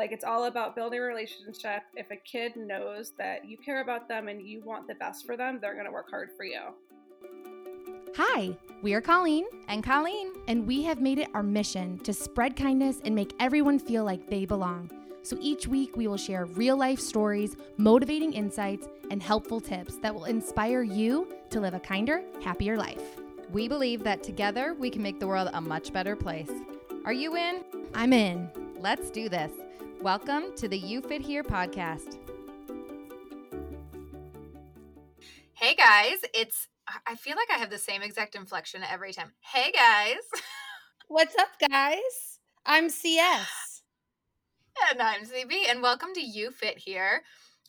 Like it's all about building a relationship. If a kid knows that you care about them and you want the best for them, they're going to work hard for you. Hi, we are Colleen and Colleen, and we have made it our mission to spread kindness and make everyone feel like they belong. So each week we will share real life stories, motivating insights, and helpful tips that will inspire you to live a kinder, happier life. We believe that together we can make the world a much better place. Are you in? I'm in. Let's do this. Welcome to the You Fit Here podcast. Hey guys, it's I feel like I have the same exact inflection every time. Hey guys. What's up, guys? I'm CS. And I'm CB, and welcome to You Fit Here.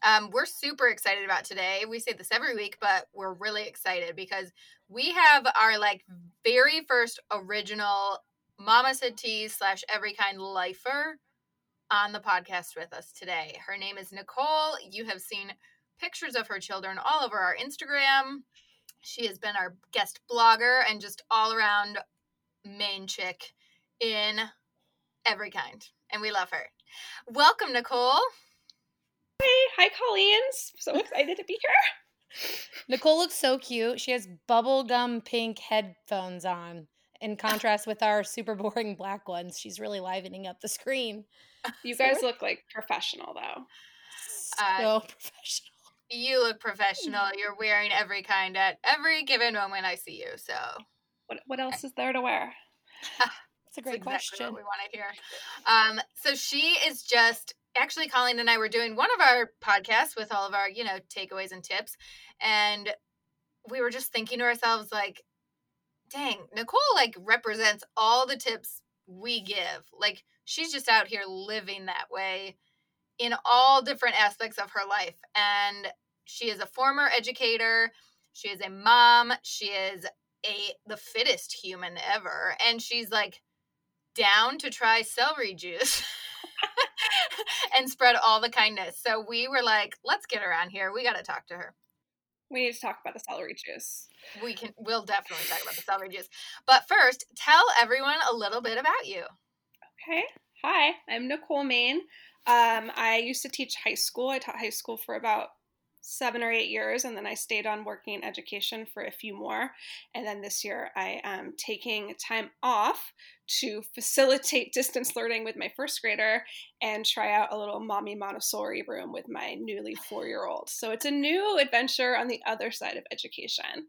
Um, we're super excited about today. We say this every week, but we're really excited because we have our like very first original Mama Said Teas slash Every Kind Lifer on the podcast with us today. Her name is Nicole. You have seen pictures of her children all over our Instagram. She has been our guest blogger and just all around main chick in every kind. And we love her. Welcome, Nicole. Hey, hi, Colleen. So excited to be here. Nicole looks so cute. She has bubblegum pink headphones on in contrast with our super boring black ones. She's really livening up the screen. You guys look like professional though. So uh, professional. You look professional. You're wearing every kind at every given moment I see you. So what what else is there to wear? That's a great exactly question. we want to hear. Um, so she is just actually Colleen and I were doing one of our podcasts with all of our, you know, takeaways and tips. And we were just thinking to ourselves, like, dang, Nicole like represents all the tips we give. Like she's just out here living that way in all different aspects of her life. And she is a former educator, she is a mom, she is a the fittest human ever, and she's like down to try celery juice. and spread all the kindness. So we were like, let's get her on here. We got to talk to her. We need to talk about the celery juice. We can we'll definitely talk about the juice. But first, tell everyone a little bit about you. Okay. Hi, I'm Nicole Main. Um, I used to teach high school. I taught high school for about seven or eight years, and then I stayed on working in education for a few more. And then this year, I am taking time off to facilitate distance learning with my first grader and try out a little mommy Montessori room with my newly four year old. So it's a new adventure on the other side of education.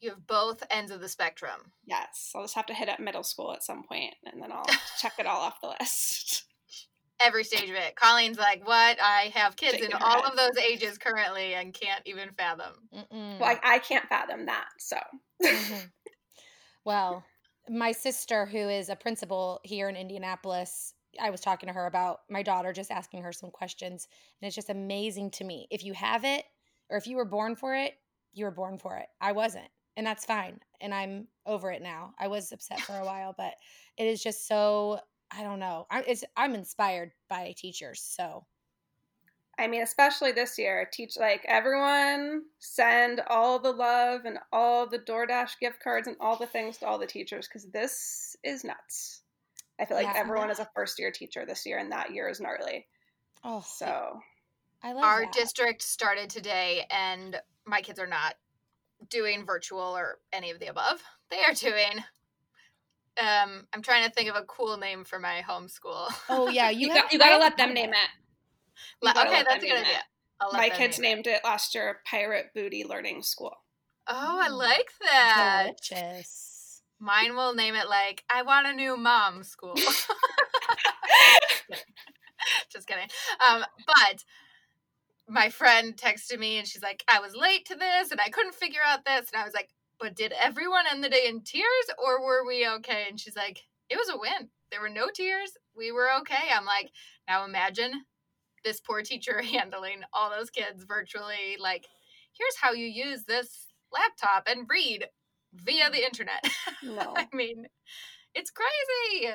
You have both ends of the spectrum. Yes. I'll just have to hit up middle school at some point and then I'll check it all off the list every stage of it. Colleen's like, "What? I have kids in all of those ages currently and can't even fathom." Mm-mm. Well, I, I, can't fathom that. So, mm-hmm. well, my sister, who is a principal here in Indianapolis, I was talking to her about my daughter, just asking her some questions, and it's just amazing to me. If you have it, or if you were born for it, you were born for it. I wasn't, and that's fine. And I'm over it now. I was upset for a while, but it is just so I don't know. I, it's I'm inspired by teachers, so. I mean, especially this year, teach like everyone send all the love and all the DoorDash gift cards and all the things to all the teachers because this is nuts. I feel like yeah, everyone is a first year teacher this year, and that year is gnarly. Oh, so I love our that. district started today, and my kids are not doing virtual or any of the above. They are doing um i'm trying to think of a cool name for my homeschool oh yeah you, you, got, you gotta let them name it. Okay that's a good idea. my kids named it. it last year pirate booty learning school. Oh i like that. Delicious. mine will name it like i want a new mom school. Just kidding. Um but my friend texted me and she's like i was late to this and i couldn't figure out this and i was like but did everyone end the day in tears or were we okay? And she's like, it was a win. There were no tears. We were okay. I'm like, now imagine this poor teacher handling all those kids virtually. Like, here's how you use this laptop and read via the internet. No. I mean, it's crazy.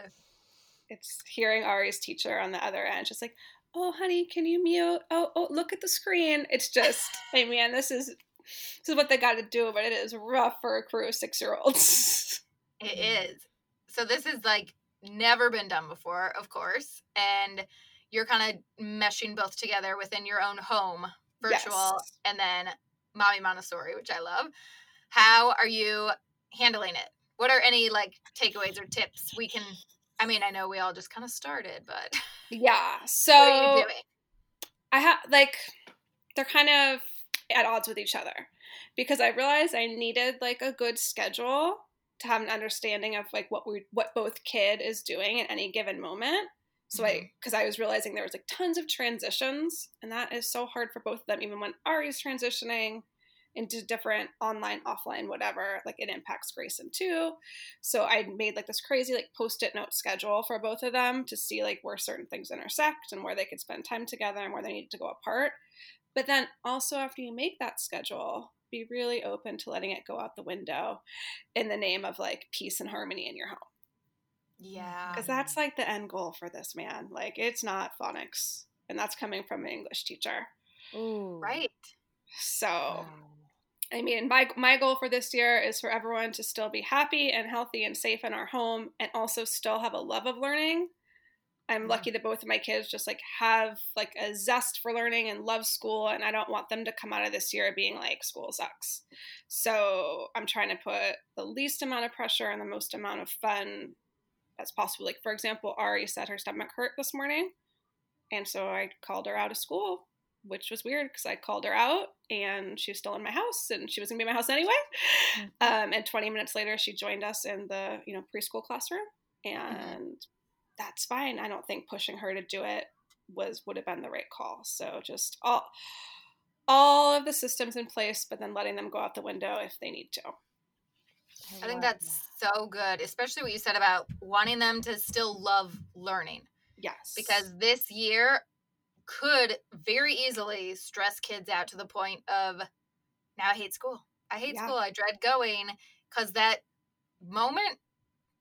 It's hearing Ari's teacher on the other end, just like, oh, honey, can you mute? Oh, oh, look at the screen. It's just, hey, man, this is this is what they got to do, but it is rough for a crew of six year olds. It mm. is. So this is like never been done before, of course, and you're kind of meshing both together within your own home, virtual, yes. and then Mommy Montessori, which I love. How are you handling it? What are any like takeaways or tips we can? I mean, I know we all just kind of started, but yeah. So what are you doing? I have like they're kind of at odds with each other because I realized I needed like a good schedule to have an understanding of like what we what both kid is doing at any given moment. So mm-hmm. I because I was realizing there was like tons of transitions and that is so hard for both of them even when Ari's transitioning into different online, offline, whatever, like it impacts Grayson too. So I made like this crazy like post-it note schedule for both of them to see like where certain things intersect and where they could spend time together and where they needed to go apart. But then also after you make that schedule, be really open to letting it go out the window in the name of like peace and harmony in your home. Yeah. Because that's like the end goal for this man. Like it's not phonics. And that's coming from an English teacher. Ooh. Right. So wow. I mean, my my goal for this year is for everyone to still be happy and healthy and safe in our home and also still have a love of learning I'm lucky that both of my kids just like have like a zest for learning and love school and I don't want them to come out of this year being like school sucks. So I'm trying to put the least amount of pressure and the most amount of fun as possible. Like for example, Ari said her stomach hurt this morning. And so I called her out of school, which was weird because I called her out and she was still in my house and she was gonna be in my house anyway. Mm-hmm. Um, and 20 minutes later she joined us in the, you know, preschool classroom mm-hmm. and that's fine. I don't think pushing her to do it was would have been the right call. So just all all of the systems in place, but then letting them go out the window if they need to. I, I think that's that. so good, especially what you said about wanting them to still love learning. Yes. Because this year could very easily stress kids out to the point of now I hate school. I hate yeah. school. I dread going because that moment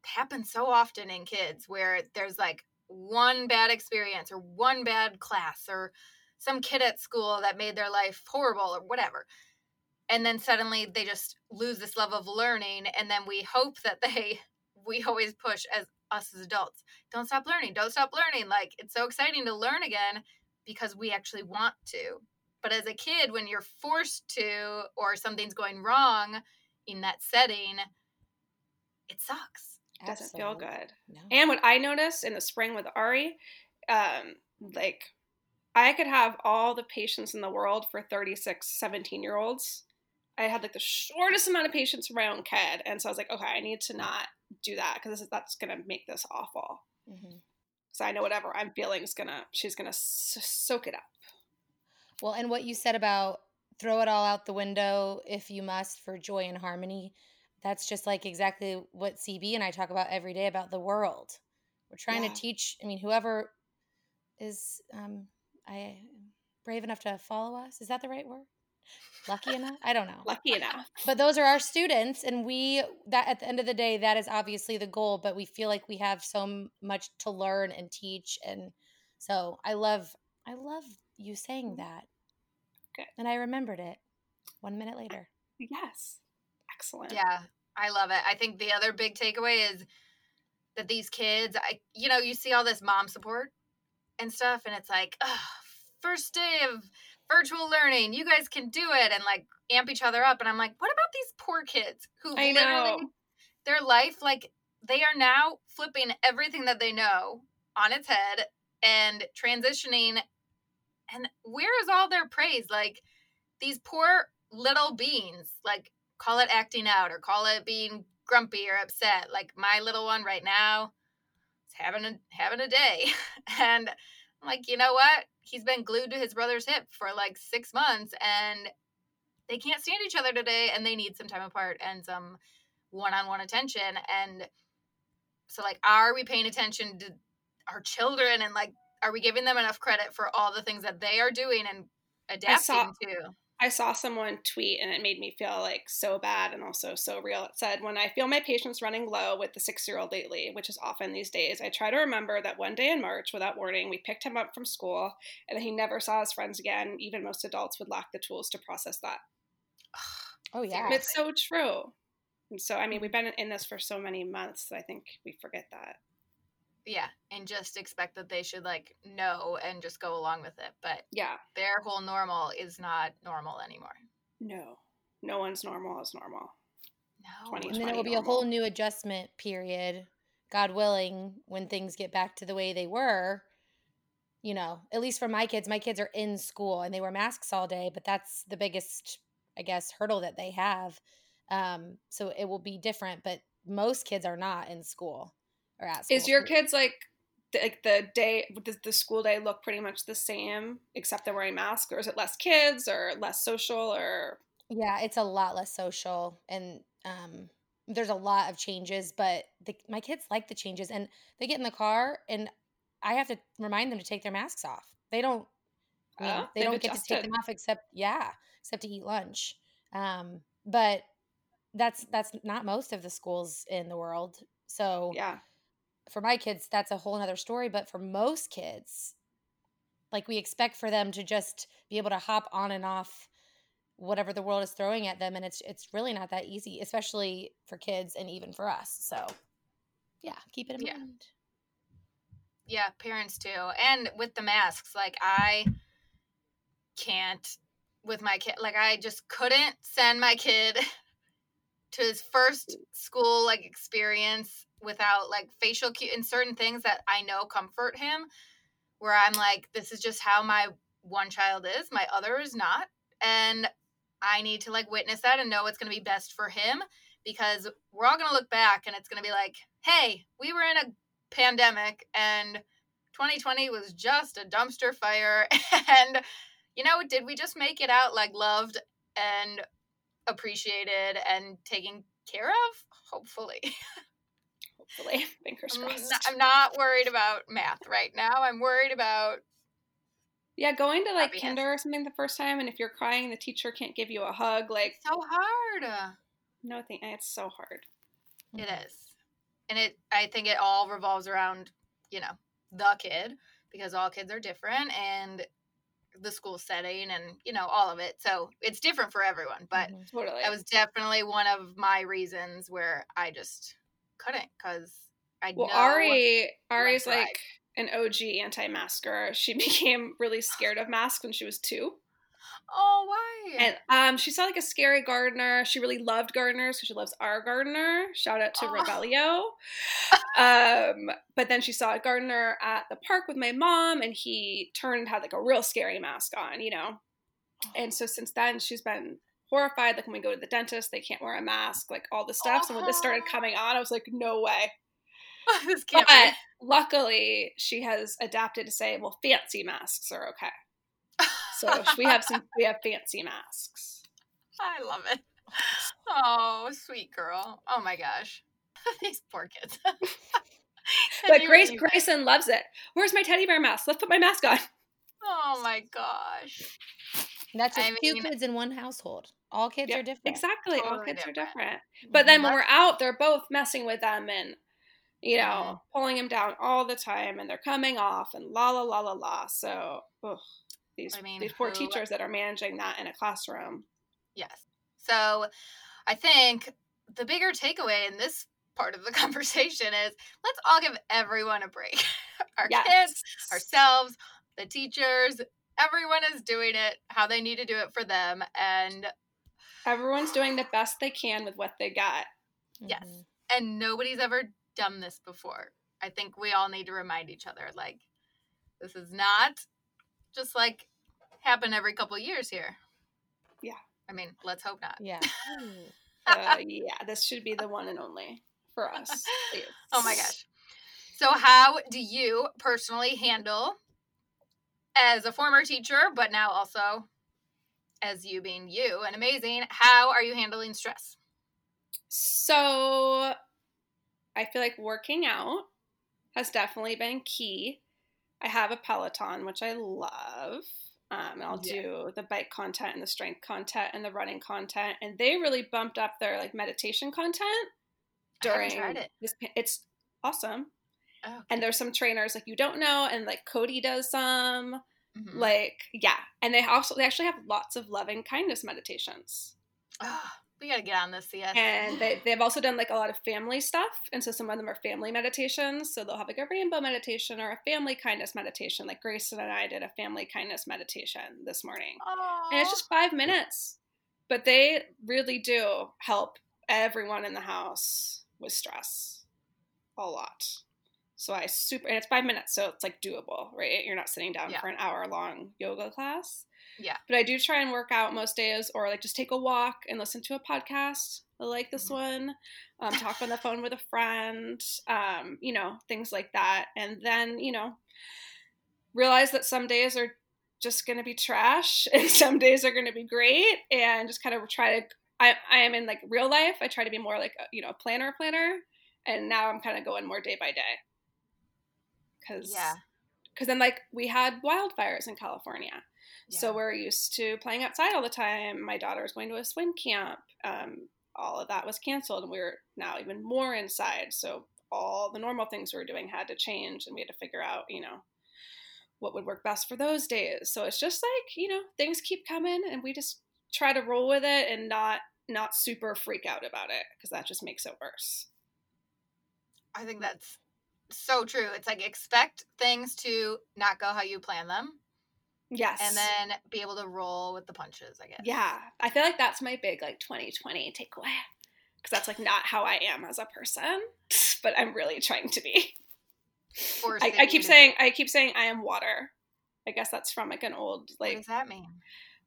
happens so often in kids where there's like one bad experience or one bad class or some kid at school that made their life horrible or whatever. And then suddenly they just lose this love of learning. And then we hope that they, we always push as us as adults, don't stop learning, don't stop learning. Like it's so exciting to learn again because we actually want to. But as a kid, when you're forced to or something's going wrong in that setting, it sucks It doesn't feel good. No. And what I noticed in the spring with Ari, um, like I could have all the patience in the world for 36, 17 year olds. I had like the shortest amount of patience for my own kid. And so I was like, okay, I need to not do that because that's going to make this awful. Mm-hmm. So I know whatever I'm feeling is going to, she's going to s- soak it up. Well, and what you said about throw it all out the window if you must for joy and harmony that's just like exactly what CB and I talk about every day about the world. We're trying yeah. to teach. I mean, whoever is um, I brave enough to follow us is that the right word? Lucky enough? I don't know. Lucky enough. But those are our students, and we that at the end of the day, that is obviously the goal. But we feel like we have so much to learn and teach, and so I love I love you saying mm. that. Good. And I remembered it one minute later. Yes. Excellent. Yeah, I love it. I think the other big takeaway is that these kids, I you know, you see all this mom support and stuff, and it's like, first day of virtual learning, you guys can do it, and like amp each other up. And I'm like, what about these poor kids who I literally know. their life, like they are now flipping everything that they know on its head and transitioning. And where is all their praise? Like these poor little beings, like call it acting out or call it being grumpy or upset. Like my little one right now is having a having a day. and I'm like, you know what? He's been glued to his brother's hip for like six months and they can't stand each other today and they need some time apart and some one-on-one attention. And so like are we paying attention to our children and like are we giving them enough credit for all the things that they are doing and adapting saw, to? I saw someone tweet and it made me feel like so bad and also so real. It said, When I feel my patience running low with the six year old lately, which is often these days, I try to remember that one day in March, without warning, we picked him up from school and that he never saw his friends again. Even most adults would lack the tools to process that. Oh, yeah. And it's so true. And so, I mean, we've mm-hmm. been in this for so many months that I think we forget that. Yeah, and just expect that they should like know and just go along with it. But Yeah. their whole normal is not normal anymore. No. No one's normal is normal. No. 20. and then it will be a whole new adjustment period god willing when things get back to the way they were you know at least for my kids my kids are in school and they wear masks all day but that's the biggest i guess hurdle that they have um so it will be different but most kids are not in school or at school Is your kids like like the day does the school day look pretty much the same except they're wearing masks or is it less kids or less social or Yeah, it's a lot less social and um there's a lot of changes, but the, my kids like the changes and they get in the car and I have to remind them to take their masks off. They don't I mean, Oh, they don't get to take them off except yeah, except to eat lunch. Um but that's that's not most of the schools in the world. So yeah for my kids that's a whole nother story, but for most kids like we expect for them to just be able to hop on and off whatever the world is throwing at them and it's it's really not that easy especially for kids and even for us so yeah keep it in Yeah. mind Yeah, parents too. And with the masks, like I can't with my kid. Like I just couldn't send my kid to his first school like experience without like facial cue and certain things that I know comfort him where I'm like this is just how my one child is, my other is not. And I need to like witness that and know what's going to be best for him because we're all going to look back and it's going to be like, "Hey, we were in a pandemic and 2020 was just a dumpster fire and you know did we just make it out like loved and appreciated and taken care of hopefully. Hopefully. Fingers I'm crossed. Not, I'm not worried about math right now. I'm worried about yeah going to like kinder or something the first time and if you're crying the teacher can't give you a hug like so hard. No thing it's so hard. It Mhm. and it i think it all revolves around you know the kid because all kids are different and the school setting and you know all of it so it's different for everyone but Mhm. totally. that was definitely one of my reasons where I just couldn't because I well know ari ari's like. an og anti-masker. She became really scared of masks when she was two oh why And um, she saw like a scary gardener. She really loved gardeners because she loves our gardener. Shout out to Oh. Revelio. Um, but then she saw a gardener at the park with my mom, and he turned had like a real scary mask on, you know. And so since then, she's been horrified. Like when we go to the dentist, they can't wear a mask, like all the stuff. So when this started Oh. coming on, I was like, no way. this can't But be. luckily, she has adapted to say, well, fancy masks are okay. So we have some, we have fancy masks. I love it. Oh, sweet girl. Oh my gosh. These poor kids. But Grace you- Grayson loves it. Where's my teddy bear mask? Let's put my mask on. Oh my gosh. that's just I two mean- kids in one household all kids Yeah, are different Exactly. All Totally kids are different. different. But then when we're out, they're both messing with them and, you know, Mhm. pulling them down all the time and they're coming off and la la la la la. So, ugh, these, I mean, these poor who- teachers that are managing that in a classroom. Yes. So I think the bigger takeaway in this part of the conversation is let's all give everyone a break. Our Yes. kids, ourselves, the teachers, everyone is doing it how they need to do it for them. And Everyone's doing the best they can with what they got. Yes. Mhm. and nobody's ever done this before. I think we all need to remind each other like this is not just like happen every couple years here. Yeah. I mean, let's hope not. yeah Uh, yeah, this should be the one and only for us. please. Oh my gosh. So, how do you personally handle, as a former teacher, but now also as you being you and amazing, how are you handling stress? So I feel like working out has definitely been key. I have a Peloton, which I love. Um, and I'll Yeah. do the bike content and the strength content and the running content. And they really bumped up their like meditation content during it. this. It's awesome. Oh, And there's some trainers like you don't know, and like Cody does some. mhm. Like yeah, and they also they actually have lots of loving kindness meditations. Ah, We got to get on this, CS. And they, they've also done like a lot of family stuff. And so some of them are family meditations. So they'll have like a rainbow meditation or a family kindness meditation. Like Grayson and I did a family kindness meditation this morning. And it's just five minutes. But they really do help everyone in the house with stress a lot. So I super, and it's five minutes, so it's like doable, right? You're not sitting down Yeah. for an hour long yoga class. Yeah. But I do try and work out most days or like just take a walk and listen to a podcast. Like this Mhm. one. Um, talk on the phone with a friend, um, you know, things like that. And then, you know, realize that some days are just going to be trash and some days are going to be great and just kind of try to I, I am in like real life i try to be more like a, you know a planner planner and now i'm kind of going more day by day because Yeah. because then like we had wildfires in california so we're used to playing outside all the time. My daughter's going to a swim camp um, all of that was canceled and we are now even more inside. So all the normal things we were doing had to change and we had to figure out you know what would work best for those days. So it's just like you know things keep coming and we just try to roll with it and not not super freak out about it because that just makes it worse. I think that's so true. It's like expect things to not go how you plan them yes and then be able to roll with the punches, I guess. yeah i feel like that's my big like 2020 takeaway because that's like not how i am as a person but i'm really trying to be I, I keep to saying i keep saying i am water i guess that's from like an old like What does that mean?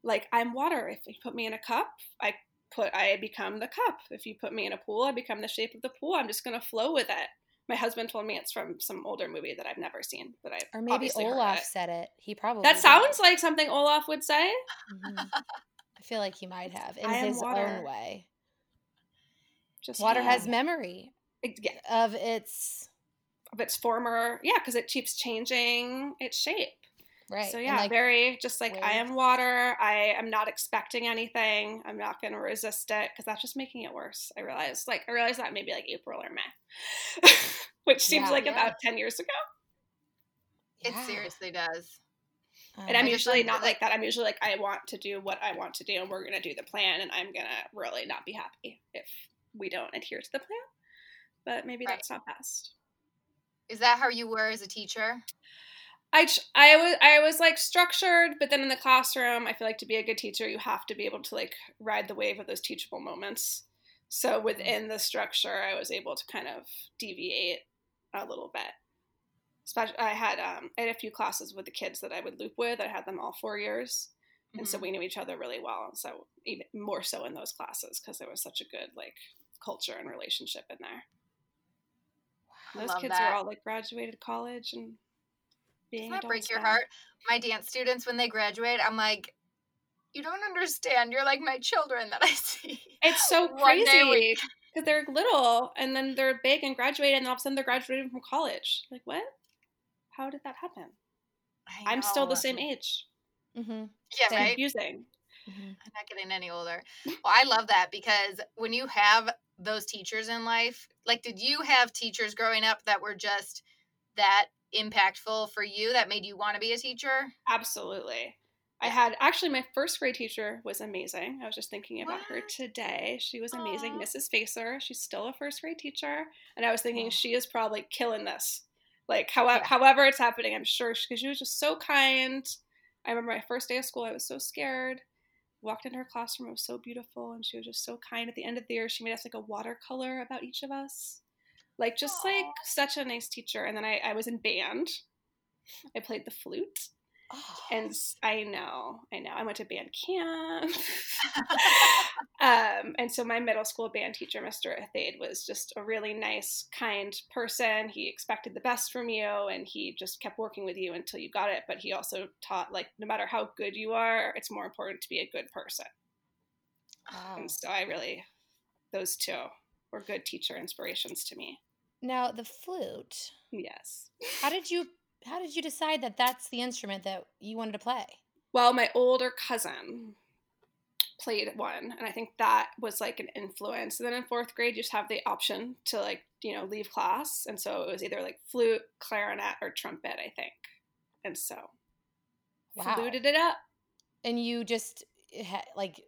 like I'm water. If you put me in a cup, I put I become the cup. If you put me in a pool, I become the shape of the pool. I'm just gonna flow with it. My husband told me it's from some older movie that I've never seen, but I Or maybe Olaf said it. He probably That did. sounds like something Olaf would say. Mhm. I feel like he might have in his water. own way. Just Water yeah. has memory It- yeah, of its of its former yeah, because it keeps changing its shape. Right. So yeah, like, very just like I am water. I am not expecting anything. I'm not going to resist it because that's just making it worse. I realized like I realized that maybe like April or May, which seems Yeah. like Yeah. about ten years ago. It yeah. seriously does. And I'm Um, I usually not like- like that. I'm usually like I want to do what I want to do, and we're going to do the plan, and I'm going to really not be happy if we don't adhere to the plan. But maybe Right. that's not best. Is that how you were as a teacher? I, I was I was like structured, but then in the classroom, I feel like to be a good teacher, you have to be able to like ride the wave of those teachable moments. So within the structure, I was able to kind of deviate a little bit. Especially, I had um, I had a few classes with the kids that I would loop with. I had them all four years, and so Mhm. we knew each other really well. And so even more so in those classes because there was such a good like culture and relationship in there. Those kids that. were all like graduated college and being Doesn't that break your now. heart? My dance students, when they graduate, I'm like, you don't understand. You're like my children that I see. It's so One day we- crazy because they're little and then they're big and graduate, and all of a sudden they're graduating from college. Like, what? How did that happen? I I'm still the same age. Mm-hmm. Yeah, It's right. confusing. mhm. I'm not getting any older. Well, I love that because when you have those teachers in life, like, did you have teachers growing up that were just that impactful for you that made you want to be a teacher? Absolutely. I had actually my first grade teacher was amazing. I was just thinking about her today. She was amazing, Aw. Mrs. Facer. She's still a first grade teacher, and I was thinking Aw. she is probably killing this. Like, however, Yeah. however it's happening, I'm sure because she was just so kind. I remember my first day of school, I was so scared. Walked into her classroom, it was so beautiful, and she was just so kind. At the end of the year, she made us like a watercolor about each of us. Like, just like such a nice teacher. And then I, I was in band. I played the flute. Oh, And I know, I know. I went to band camp. um, and so my middle school band teacher, Mr. Athade, was just a really nice, kind person. He expected the best from you and he just kept working with you until you got it. But he also taught, like, no matter how good you are, it's more important to be a good person. wow. And so I really, those two were good teacher inspirations to me. Now the flute. Yes. How did you how did you decide that that's the instrument that you wanted to play? Well, my older cousin played one, and I think that was like an influence. And then in fourth grade, you just have the option to like you know leave class, and so it was either like flute, clarinet, or trumpet, I think. And so Wow. fluted it up. And you just like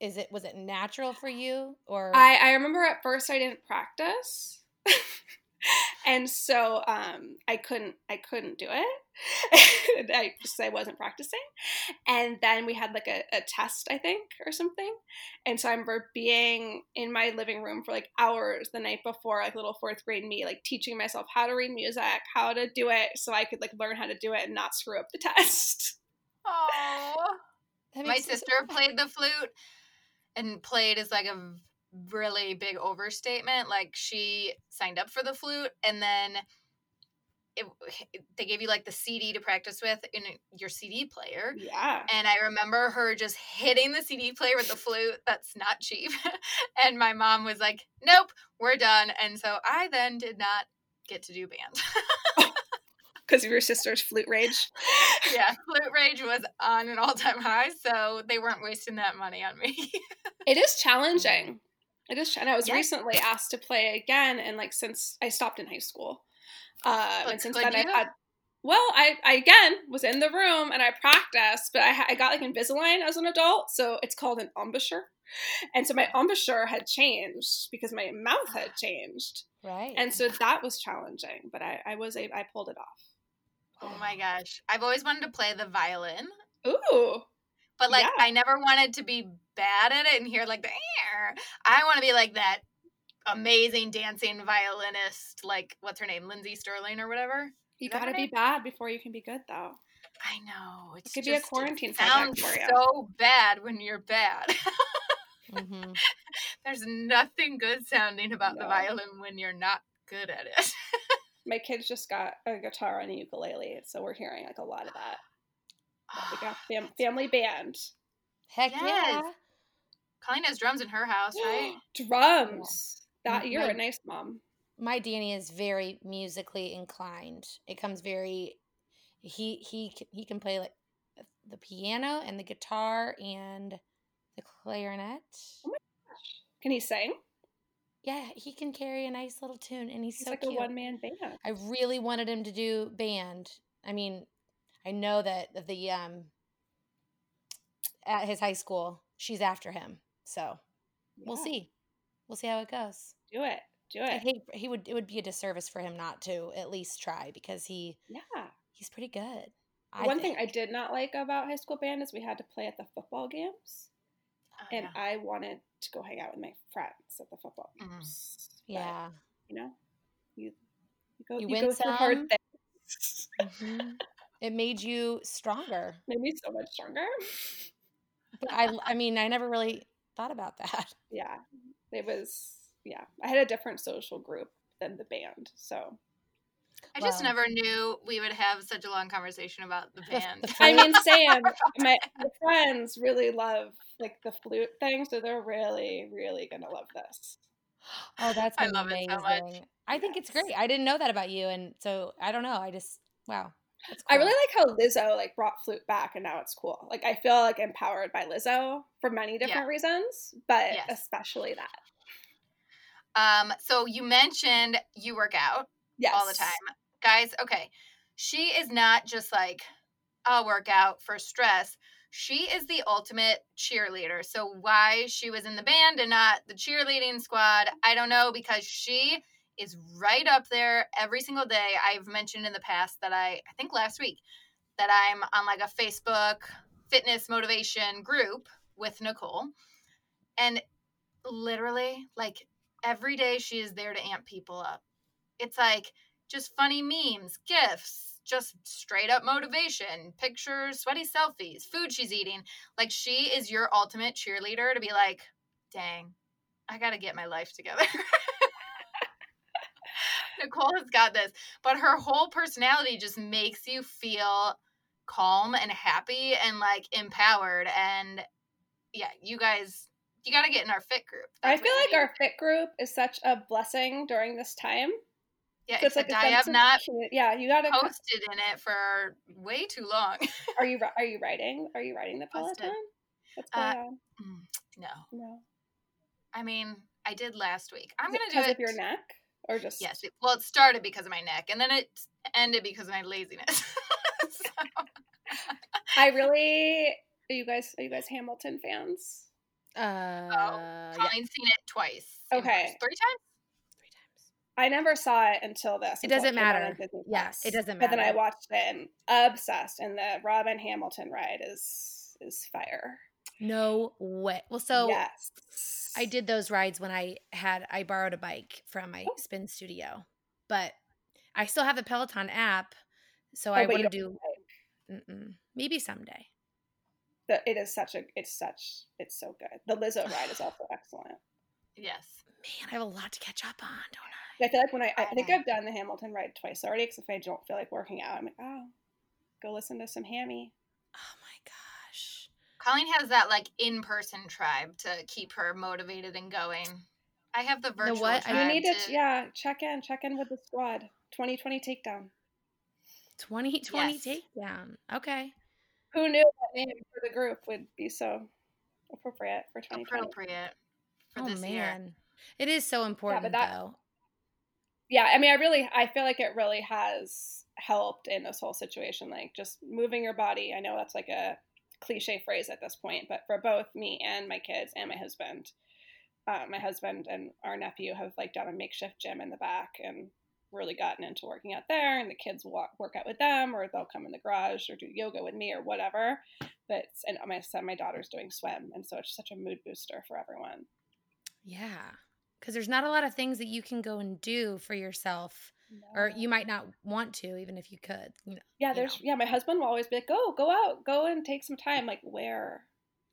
is it was it natural for you or I, I remember at first I didn't practice. and so um, I couldn't I couldn't do it. I just I wasn't practicing. And then we had like a, a test, I think, or something. And so I remember being in my living room for like hours the night before, like little fourth grade me, like teaching myself how to read music, how to do it, so I could like learn how to do it and not screw up the test. Oh, my sister played the flute and played as like a really big overstatement. Like she signed up for the flute and then it, they gave you like the CD to practice with in your CD player. Yeah. And I remember her just hitting the CD player with the flute. That's not cheap. and my mom was like, nope, we're done. And so I then did not get to do band. Because of your sister's flute rage? yeah, flute rage was on an all time high. So they weren't wasting that money on me. it is challenging. And I was recently asked to play again, and like since I stopped in high school, uh, and since then I've had. Well, I, I again was in the room and I practiced, but I, I got like Invisalign as an adult, so it's called an embouchure, and so my embouchure had changed because my mouth had changed, right? And so that was challenging, but I, I was a I pulled it off. Oh my gosh, I've always wanted to play the violin. Ooh, but like yeah. I never wanted to be bad at it and hear like the air. I want to be like that amazing dancing violinist, like what's her name, Lindsey Stirling or whatever. You got to be bad before you can be good, though. I know it's it could just, be a quarantine. It sounds for you. so bad when you're bad. mm-hmm. There's nothing good sounding about no. the violin when you're not good at it. My kids just got a guitar and a ukulele, so we're hearing like a lot of that. We got fam- family band. Heck yes. yeah. Colleen has drums in her house, right? drums. That you're my, a nice mom. My Danny is very musically inclined. It comes very he he he can play like the piano and the guitar and the clarinet. Oh my gosh. Can he sing? Yeah, he can carry a nice little tune and he's, he's so like cute. a one man band. I really wanted him to do band. I mean, I know that the um at his high school, she's after him. So yeah. we'll see. We'll see how it goes. Do it. Do it. I he would it would be a disservice for him not to at least try because he Yeah. He's pretty good. One think. thing I did not like about high school band is we had to play at the football games. Oh, and yeah. I wanted to go hang out with my friends at the football mm-hmm. games. Mm. Yeah. you know, you, you go, you, you go through hard things. Mm-hmm. It made you stronger. Made me so much stronger. but I, I mean, I never really thought about that. Yeah, it was. Yeah, I had a different social group than the band, so. I just well, never knew we would have such a long conversation about the band. The, the I mean, Sam, my, my friends really love like the flute thing, so they're really, really gonna love this. Oh, that's I amazing. love it so much. I think yes. it's great. I didn't know that about you, and so I don't know. I just wow. Cool. I really like how Lizzo like brought flute back and now it's cool. Like I feel like empowered by Lizzo for many different yeah. reasons, but yes. especially that. Um, so you mentioned you work out yes. all the time. Guys, okay. She is not just like a workout for stress. She is the ultimate cheerleader. So why she was in the band and not the cheerleading squad, I don't know because she is right up there every single day. I've mentioned in the past that I, I think last week, that I'm on like a Facebook fitness motivation group with Nicole. And literally, like every day, she is there to amp people up. It's like just funny memes, gifts, just straight up motivation, pictures, sweaty selfies, food she's eating. Like she is your ultimate cheerleader to be like, dang, I got to get my life together. Nicole has got this. But her whole personality just makes you feel calm and happy and like empowered. And yeah, you guys, you got to get in our fit group. That's I feel like our fit group is such a blessing during this time. Yeah, so except like I have not. Yeah, you got to posted in it for way too long. are you are you riding? Are you riding the Peloton? What's going uh, on? Mm, no. No. I mean, I did last week. I'm Is gonna it do because it. of your neck or just yes. It, well, it started because of my neck, and then it ended because of my laziness. I really. Are you guys? Are you guys Hamilton fans? Uh, yeah, Colleen's seen it twice. Okay. person. Three times? three times. I never saw it until this. It until doesn't came matter. Yes, it doesn't matter. But then I watched it and obsessed, and the Robin Hamilton ride is is fire. No way. Well, so yes, I did those rides when I had I borrowed a bike from my Oh. spin studio, but I still have the Peloton app, so Oh, I but want to don't do maybe someday. the, it is such a it's such it's so good. The Lizzo ride is also excellent. Yes. Man, I have a lot to catch up on, don't I? I feel like when I I think Okay. I've done the Hamilton ride twice already. Because if I don't feel like working out, I'm like, oh, go listen to some Hammy. Oh my gosh. Colleen has that like in person tribe to keep her motivated and going. I have the virtual what? I tribe. You need to to- yeah check in check in with the squad. 2020 takedown. 2020 Yes. takedown. Okay. Who knew that name for the group would be so appropriate for 2020? appropriate for oh this man. year. It is so important yeah, that- though. yeah i mean i really i feel like it really has helped in this whole situation like just moving your body i know that's like a cliche phrase at this point but for both me and my kids and my husband uh, my husband and our nephew have like done a makeshift gym in the back and really gotten into working out there and the kids walk, work out with them or they'll come in the garage or do yoga with me or whatever but and my son my daughter's doing swim and so it's such a mood booster for everyone Yeah. Cuz there's not a lot of things that you can go and do for yourself or you might not want to even if you could, you know. yeah you there's know. yeah my husband will always be like go go out go and take some time like where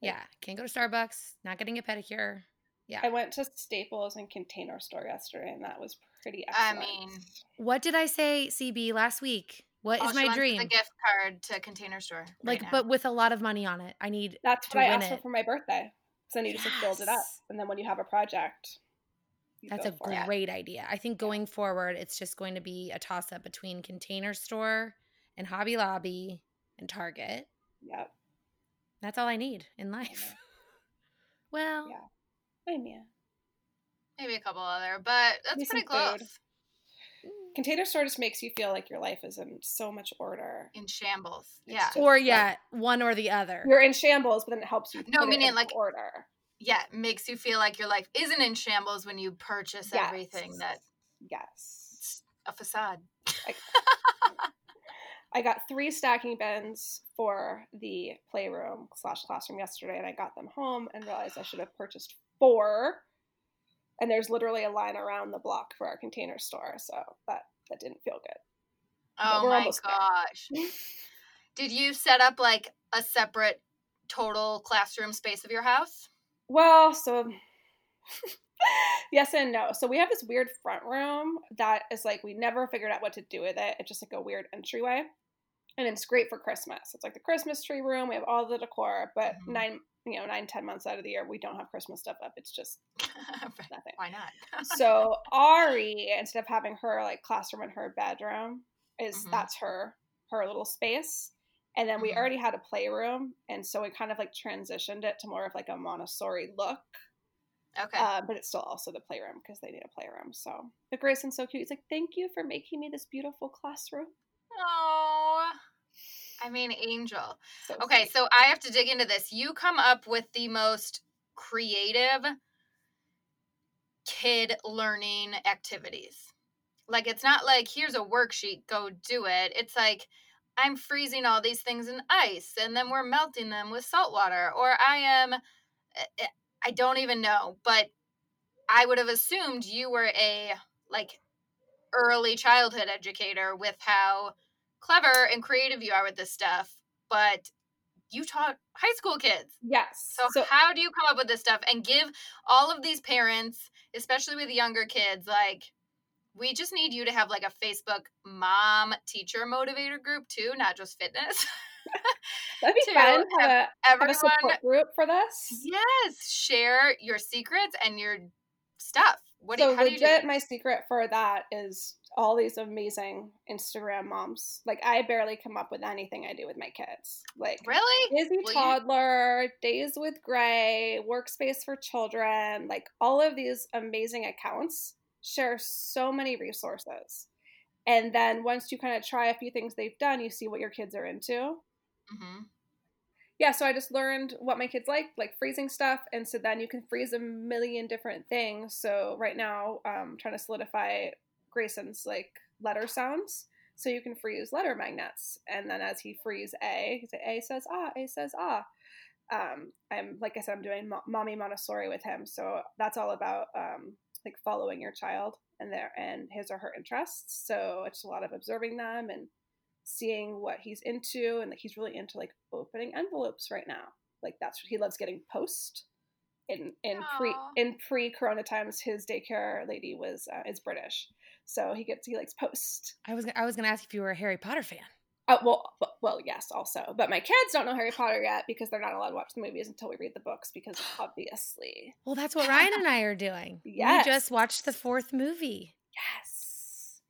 Like- Yeah, can't go to Starbucks, not getting a pedicure. Yeah. I went to Staples and Container Store yesterday, and that was pretty I mean, What did I say, CB, last week? What oh, is she my wants dream? The gift card to Container Store. right like, now. but with a lot of money on it. I need. that's to what I win asked for it. for my birthday. So then you just like build it up, and then when you have a project, you That's a for it. great idea. I think going forward, it's just going to be a toss up between Container Store and Hobby Lobby and Target. Yep. That's all I need in life. Well, Yeah. I mean, maybe a couple other, but that's Maybe pretty some food. close. Container Store just makes you feel like your life is in so much order. In shambles. It's Yeah. just- or like, yeah, one or the other. You're in shambles, but then it helps you. No, meaning, like- order. Yeah. Makes you feel like your life isn't in shambles when you purchase everything that Yes. a facade. I got three stacking bins for the playroom slash classroom yesterday, and I got them home and realized I should have purchased four. And there's literally a line around the block for our container store, so that that didn't feel good. Oh my gosh. Did you set up like a separate total classroom space of your house? Well, so yes and no. So we have this weird front room that is like we never figured out what to do with it. It's just like a weird entryway. And it's great for Christmas. It's like the Christmas tree room. We have all the decor, but Mhm. nine, you know, nine, ten months out of the year, we don't have Christmas stuff up. It's just nothing. Why not? so Ari, instead of having her like classroom in her bedroom, is Mhm. that's her her little space. And then we Mhm. already had a playroom, and so we kind of like transitioned it to more of like a Montessori look. okay. Uh, but it's still also the playroom because they need a playroom. So, but Grayson's so cute. He's like, "Thank you for making me this beautiful classroom." oh, I mean, Angel. So Okay, so I have to dig into this. You come up with the most creative kid learning activities. Like, it's not like, here's a worksheet, go do it. It's like, I'm freezing all these things in ice and then we're melting them with salt water. Or I am, eh, eh, I don't even know, but I would have assumed you were a like early childhood educator with how clever and creative you are with this stuff. But you taught high school kids. yes. So, So, how do you come up with this stuff and give all of these parents, especially with younger kids, like we just need you to have like a Facebook mom teacher motivator group too, not just fitness. that'd be fun. Have a, have a Everyone, support group for this. yes, share your secrets and your stuff. What do so you, how do you do? legit, my secret for that is all these amazing Instagram moms. Like I barely come up with anything I do with my kids. Like Really? Busy Will you- Toddler, Days with Gray, Workspace for Children, like all of these amazing accounts share so many resources. And then once you kind of try a few things they've done, you see what your kids are into. hmm yeah, so I just learned what my kids like, like freezing stuff, and so then you can freeze a million different things. So right now, um, I'm trying to solidify Grayson's like letter sounds. So you can freeze letter magnets, and then as he frees A, he say A says ah, A says ah. Um, I'm like I said, I'm doing mo- mommy Montessori with him, so that's all about um, like following your child and their and his or her interests. So it's a lot of observing them and seeing what he's into, and like he's really into like opening envelopes right now. Like that's what he loves getting post. In in pre in pre Corona times, his daycare lady was uh, is British, so he gets he likes post. I was I was gonna ask if you were a Harry Potter fan. Oh well, well, yes, also, but my kids don't know Harry Potter yet because they're not allowed to watch the movies until we read the books because obviously, Well, that's what Ryan and I are doing. Yes. We just watched the fourth movie. yes,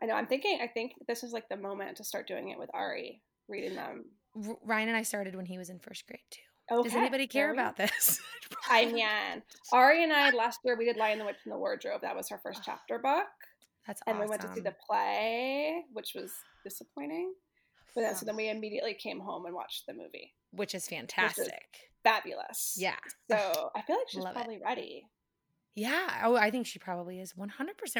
I know. I'm thinking. I think this is like the moment to start doing it with Ari, reading them. R- Ryan and I started when he was in first grade too. Does anybody care about this? I mean, Ari and I last year we did Lion the Witch and the Wardrobe. That was her first chapter book, That's and awesome. And we went to see the play, which was disappointing. But then, so then we immediately came home and watched the movie. which is fantastic. Fabulous. Yeah. So I feel like she's Love it. probably ready. Yeah. Oh, I think she probably is 100%.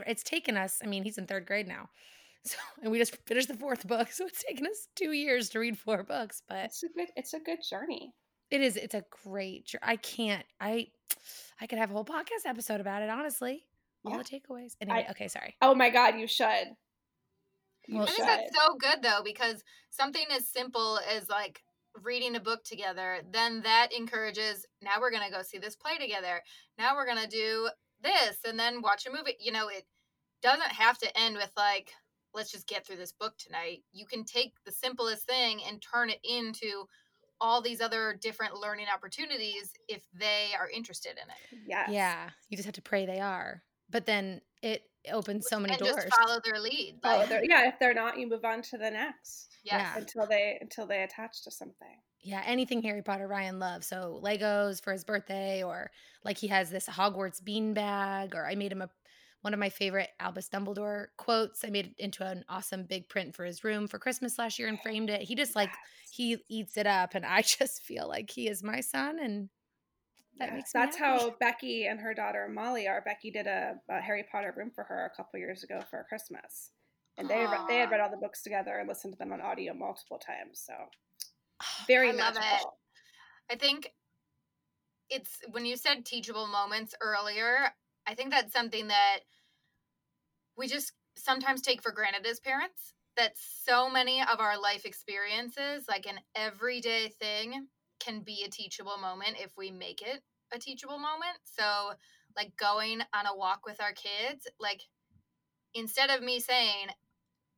It's taken us, I mean, he's in third grade now. So, and we just finished the fourth book. So it's taken us two years to read four books, but It's a good. It's a good journey. it is, it's a great, I can't, I, I could have a whole podcast episode about it, honestly. All Yeah. the takeaways. Anyway, I- okay, sorry. Oh my God, you should. You Well, I think that's so good though because something as simple as like reading a book together, then that encourages. Now we're gonna go see this play together. Now we're gonna do this, and then watch a movie. You know, it doesn't have to end with like, let's just get through this book tonight. You can take the simplest thing and turn it into all these other different learning opportunities if they are interested in it. yes. Yeah. You just have to pray they are. But then it opens so many and doors. just follow their lead. Follow their- yeah. If they're not, you move on to the next yes. Yeah. until they until they attach to something. Yeah, anything Harry Potter Ryan loves. So Legos for his birthday, or like he has this Hogwarts bean bag, or I made him a one of my favorite Albus Dumbledore quotes. I made it into an awesome big print for his room for Christmas last year and framed it. He just like he eats it up, and I just feel like he is my son, and that Yes, makes that's happy. how Becky and her daughter Molly are. Becky did a, a Harry Potter room for her a couple years ago for Christmas, and they re- they had read all the books together and listened to them on audio multiple times. So oh, very I love it. magical. I think it's when you said teachable moments earlier, I think that's something that we just sometimes take for granted as parents. That so many of our life experiences, like an everyday thing, can be a teachable moment if we make it a teachable moment. So, like going on a walk with our kids, like instead of me saying,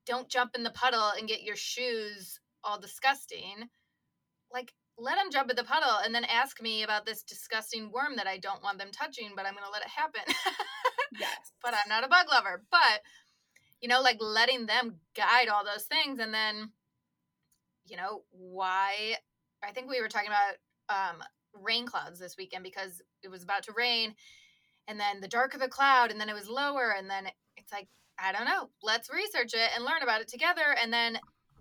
don't jump in the puddle and get your shoes all disgusting, like let them jump in the puddle and then ask me about this disgusting worm that I don't want them touching, but I'm going to let it happen. Yes, but I'm not a bug lover. But, you know, like letting them guide all those things. And then, you know, why? I think we were talking about um, rain clouds this weekend because it was about to rain. And then the darker the cloud, and then it was lower. And then it's like, I don't know. Let's research it and learn about it together. And then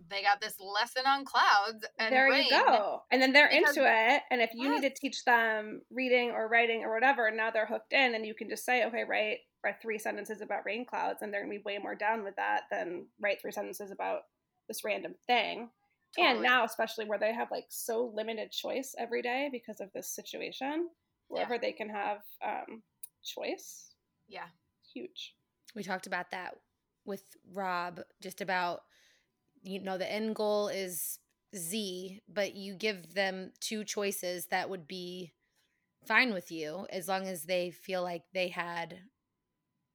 they got this lesson on clouds and there rain. you go. And then they're Because- into it. And if you need to teach them reading or writing or whatever, now they're hooked in, and you can just say, okay, write write three sentences about rain clouds, and they're gonna be way more down with that than write three sentences about this random thing. And now, especially where they have like so limited choice every day because of this situation, wherever they can have um, choice, Yeah. huge. we talked about that with Rob, just about you know the end goal is Z, but you give them two choices that would be fine with you as long as they feel like they had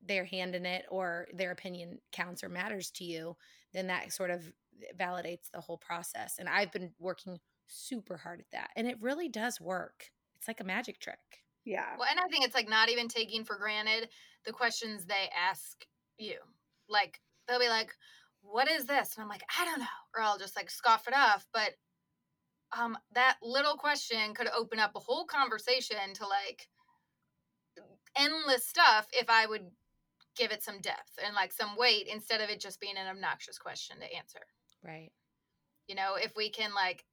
their hand in it or their opinion counts or matters to you, then that sort of validates the whole process. And I've been working super hard at that. And it really does work. It's like a magic trick. Yeah. Well, and I think it's like not even taking for granted the questions they ask you. Like they'll be like, "What is this?" And I'm like, "I don't know," or I'll just like scoff it off. But um, that little question could open up a whole conversation to like endless stuff if I would give it some depth and like some weight instead of it just being an obnoxious question to answer. Right. You know, if we can like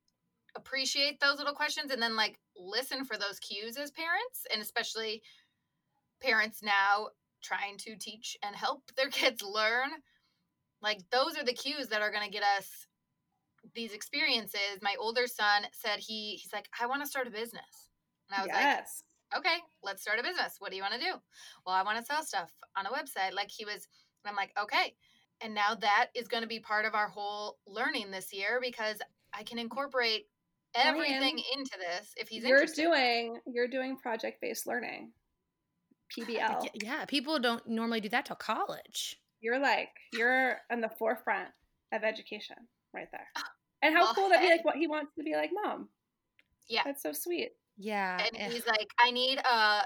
appreciate those little questions and then like listen for those cues as parents and especially parents now trying to teach and help their kids learn like those are the cues that are going to get us these experiences. My older son said he he's like i want to start a business. And i was yes. like okay let's start a business. What do you want to do? Well i want to sell stuff on a website. Like he was and i'm like okay and now that is going to be part of our whole learning this year because i can incorporate everything Ryan, into this if he's you're interested. doing you're doing project based learning pbl uh, Yeah, people don't normally do that till college. you're like you're on the forefront of education right there ah, and how Well, cool that he like what he wants to be like mom Yeah. that's so sweet Yeah. and eh, he's like i need a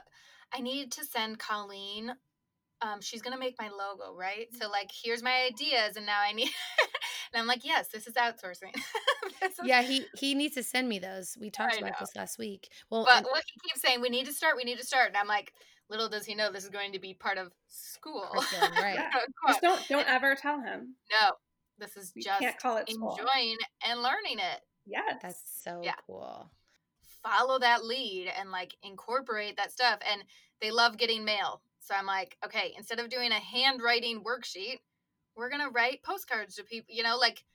I need to send colleen um she's gonna make my logo right so like here's my ideas and now i need and i'm like yes this is outsourcing This is- yeah, he he needs to send me those. We talked I about know. this last week. Well, but and- what he keeps saying we need to start we need to start and i'm like little does he know this is going to be part of school curriculum, right. Yeah. Just don't don't ever tell him no this is you just can't call it school enjoying and learning it yes That's so Yeah. cool. follow that lead and like incorporate that stuff. And they love getting mail. So I'm like, okay, instead of doing a handwriting worksheet, we're going to write postcards to people, you know, like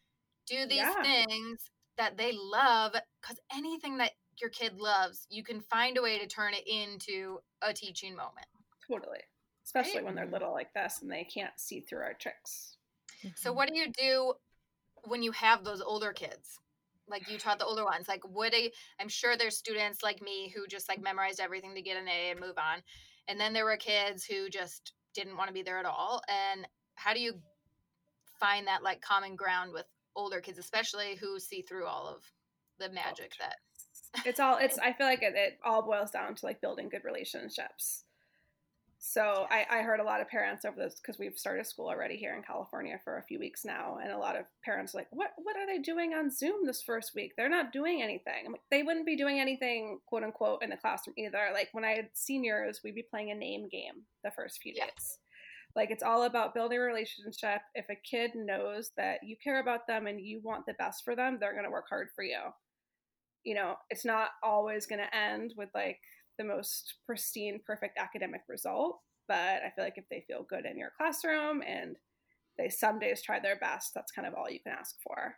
do these Yeah. things that they love. Because anything that your kid loves, you can find a way to turn it into a teaching moment. totally especially when they're little like this and they can't see through our tricks So Mhm. what do you do when you have those older kids? Like you taught the older ones. Like would they I'm sure there's students like me who just like memorized everything to get an A and move on. And then there were kids who just didn't want to be there at all. And how do you find that like common ground with older kids, especially who see through all of the magic that it's all it's i feel like it, it all boils down to like building good relationships so I, I heard a lot of parents over this because we've started school already here in california for a few weeks now and a lot of parents are like what what are they doing on zoom this first week? They're not doing anything. I'm like, they wouldn't be doing anything quote unquote in the classroom either. Like when i had seniors we'd be playing a name game the first few Yeah. days. Like it's all about building a relationship. If a kid knows that you care about them and you want the best for them they're going to work hard for you. You know, it's not always going to end with like the most pristine, perfect academic result. But I feel like if they feel good in your classroom and they some days try their best, that's kind of all you can ask for.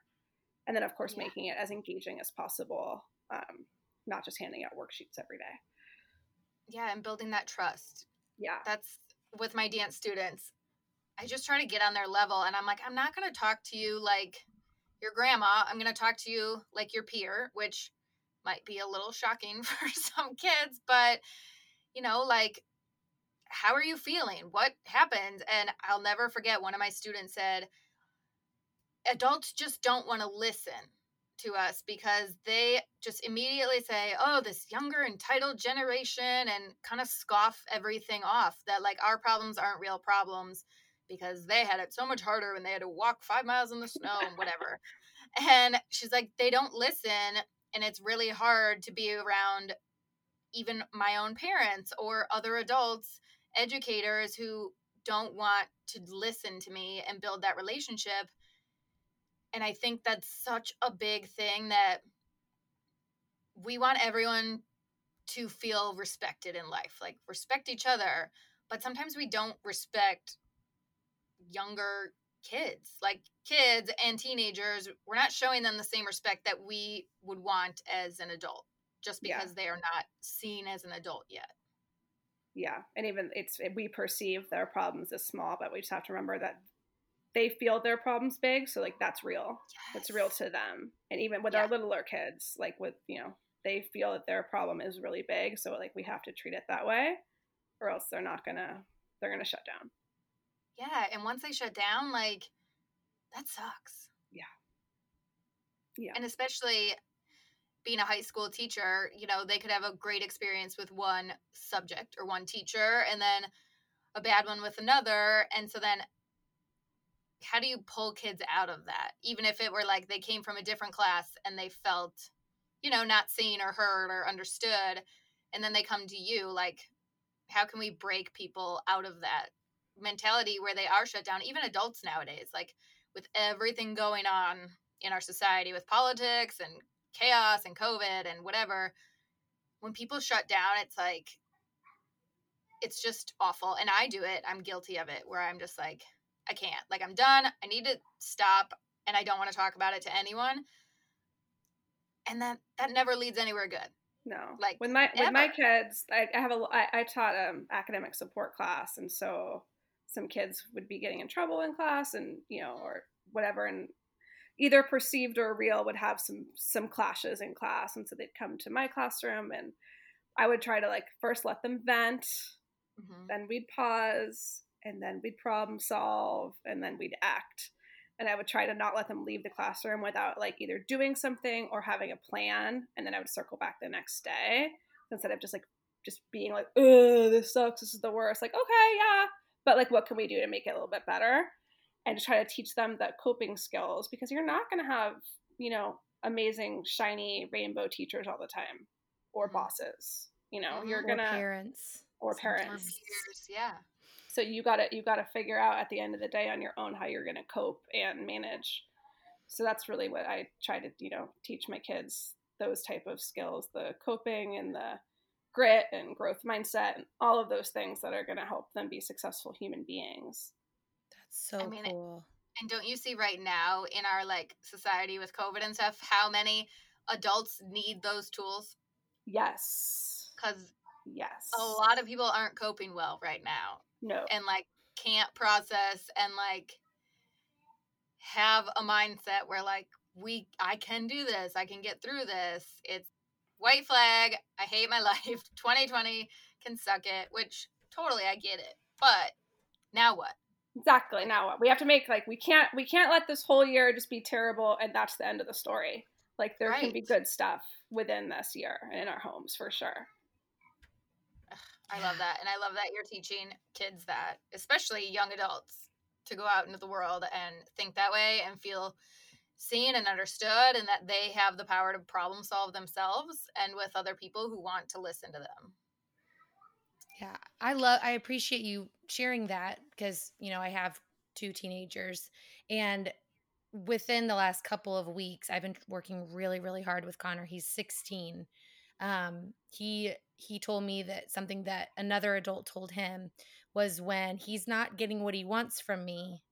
And then, of course, Yeah. making it as engaging as possible, um, not just handing out worksheets every day. yeah, and building that trust. Yeah. that's with my dance students. I just try to get on their level and I'm like, I'm not going to talk to you like your grandma. I'm going to talk to you like your peer, which might be a little shocking for some kids, but you know, like, how are you feeling? What happened? And I'll never forget one of my students said, adults just don't want to listen to us because they just immediately say, oh, this younger entitled generation and kind of scoff everything off that like our problems aren't real problems because they had it so much harder when they had to walk five miles in the snow and whatever. and she's like, they don't listen. And it's really hard to be around even my own parents or other adults, educators who don't want to listen to me and build that relationship and I think that's such a big thing that we want everyone to feel respected in life, like respect each other. But sometimes we don't respect younger kids, like kids and teenagers. We're not showing them the same respect that we would want as an adult just Yeah. because they are not seen as an adult yet. Yeah. And even it's, we perceive their problems as small, but we just have to remember that they feel their problems big. So, like, that's real. it's real to them and even with Yeah. our littler kids like with you know they feel that their problem is really big so like we have to treat it that way or else they're not gonna they're gonna shut down Yeah. And once they shut down, like, that sucks. Yeah. Yeah. And especially being a high school teacher, you know, they could have a great experience with one subject or one teacher and then a bad one with another. And so then how do you pull kids out of that? Even if it were like they came from a different class and they felt, you know, not seen or heard or understood. And then they come to you, like, how can we break people out of that mentality where they are shut down? Even adults nowadays, like with everything going on in our society with politics and chaos and COVID and whatever, when people shut down, it's like, it's just awful. And I do it. I'm guilty of it where I'm just like, I can't. Like, I'm done. I need to stop and I don't want to talk about it to anyone. And that that never leads anywhere good. No, Like, with my with my kids, I, I have a I, I taught um academic support class, and so some kids would be getting in trouble in class, and you know, or whatever, and either perceived or real would have some some clashes in class, and so they'd come to my classroom, and I would try to like first let them vent, Mhm. then we'd pause, and then we'd problem solve, and then we'd act. And I would try to not let them leave the classroom without like either doing something or having a plan. And then I would circle back the next day instead of just like just being like, oh, this sucks, this is the worst. Like, okay, yeah. But like what can we do to make it a little bit better? And to try to teach them the coping skills because you're not gonna have, you know, amazing, shiny rainbow teachers all the time or Mhm. bosses. You know, Mhm. you're gonna parents. or sometimes. parents Peers, yeah. so you got to you got to figure out at the end of the day on your own how you're going to cope and manage so that's really what i try to you know teach my kids those type of skills the coping and the grit and growth mindset and all of those things that are going to help them be successful human beings That's so I mean, cool. And don't you see right now in our like society with COVID and stuff how many adults need those tools? yes Because yes a lot of people aren't coping well right now no and like can't process and like have a mindset where like we I can do this, I can get through this. It's white flag. I hate my life. 2020 can suck it, which totally I get it. But now what? exactly now what we have to make like we can't we can't let this whole year just be terrible and that's the end of the story like there can be good stuff within this year in our homes for sure I love that. And I love that you're teaching kids that, especially young adults, to go out into the world and think that way and feel seen and understood and that they have the power to problem solve themselves and with other people who want to listen to them. Yeah, I love I appreciate you sharing that because, you know, I have two teenagers and within the last couple of weeks I've been working really really hard with Connor. He's 16. Um he he told me that something that another adult told him was when he's not getting what he wants from me,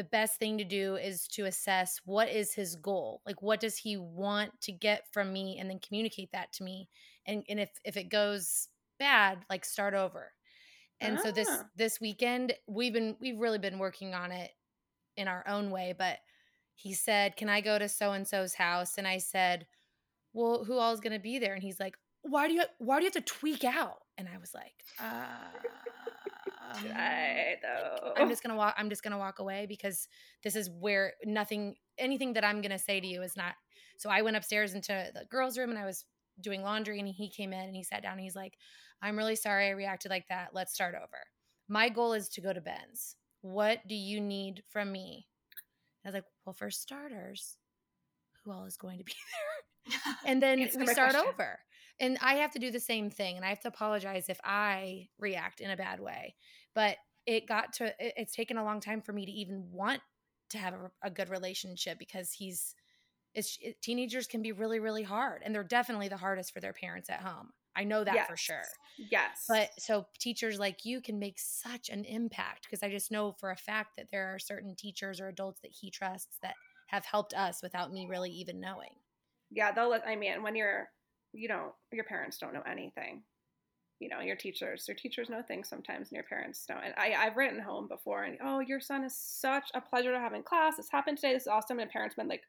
the best thing to do is to assess what is his goal like what does he want to get from me and then communicate that to me and, and if if it goes bad like start over. And so this Ah. this weekend we've been we've really been working on it in our own way but he said can i go to so and so's house? And i said well who all is going to be there? And he's like why do you why do you have to tweak out? And i was like uh, I though. I'm just gonna walk. I'm just gonna walk away because this is where nothing, anything that I'm gonna say to you is not. So I went upstairs into the girls' room and I was doing laundry, and he came in and he sat down and he's like, "I'm really sorry I reacted like that. Let's start over. My goal is to go to Ben's. What do you need from me?" I was like, "Well, for starters, who all is going to be there?" And then we start question. over. And I have to do the same thing. And I have to apologize if I react in a bad way. But it got to, it- it's taken a long time for me to even want to have a, a good relationship because he's, it's it, teenagers can be really, really hard. And they're definitely the hardest for their parents at home. I know that for sure. Yes. But so teachers like you can make such an impact because I just know for a fact that there are certain teachers or adults that he trusts that have helped us without me really even knowing. yeah, they'll let I mean, when you're you know, your parents don't know anything. You know, your teachers, your teachers know things sometimes and your parents don't. And I, I've written home before and oh, your son is such a pleasure to have in class. This happened today. This is awesome. And parents been like,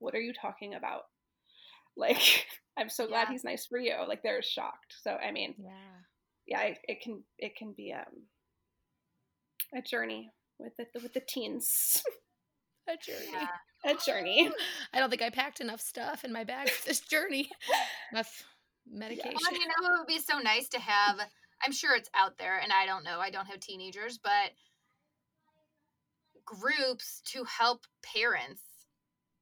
What are you talking about? Like, I'm so glad Yeah. he's nice for you. Like they're shocked. So I mean, Yeah. yeah, it, it can it can be um a journey with the with the teens. A journey. Yeah. a journey. I don't think I packed enough stuff in my bag for this journey. Enough medication. Well, you know, it would be so nice to have. I'm sure it's out there, and I don't know. I don't have teenagers, but groups to help parents,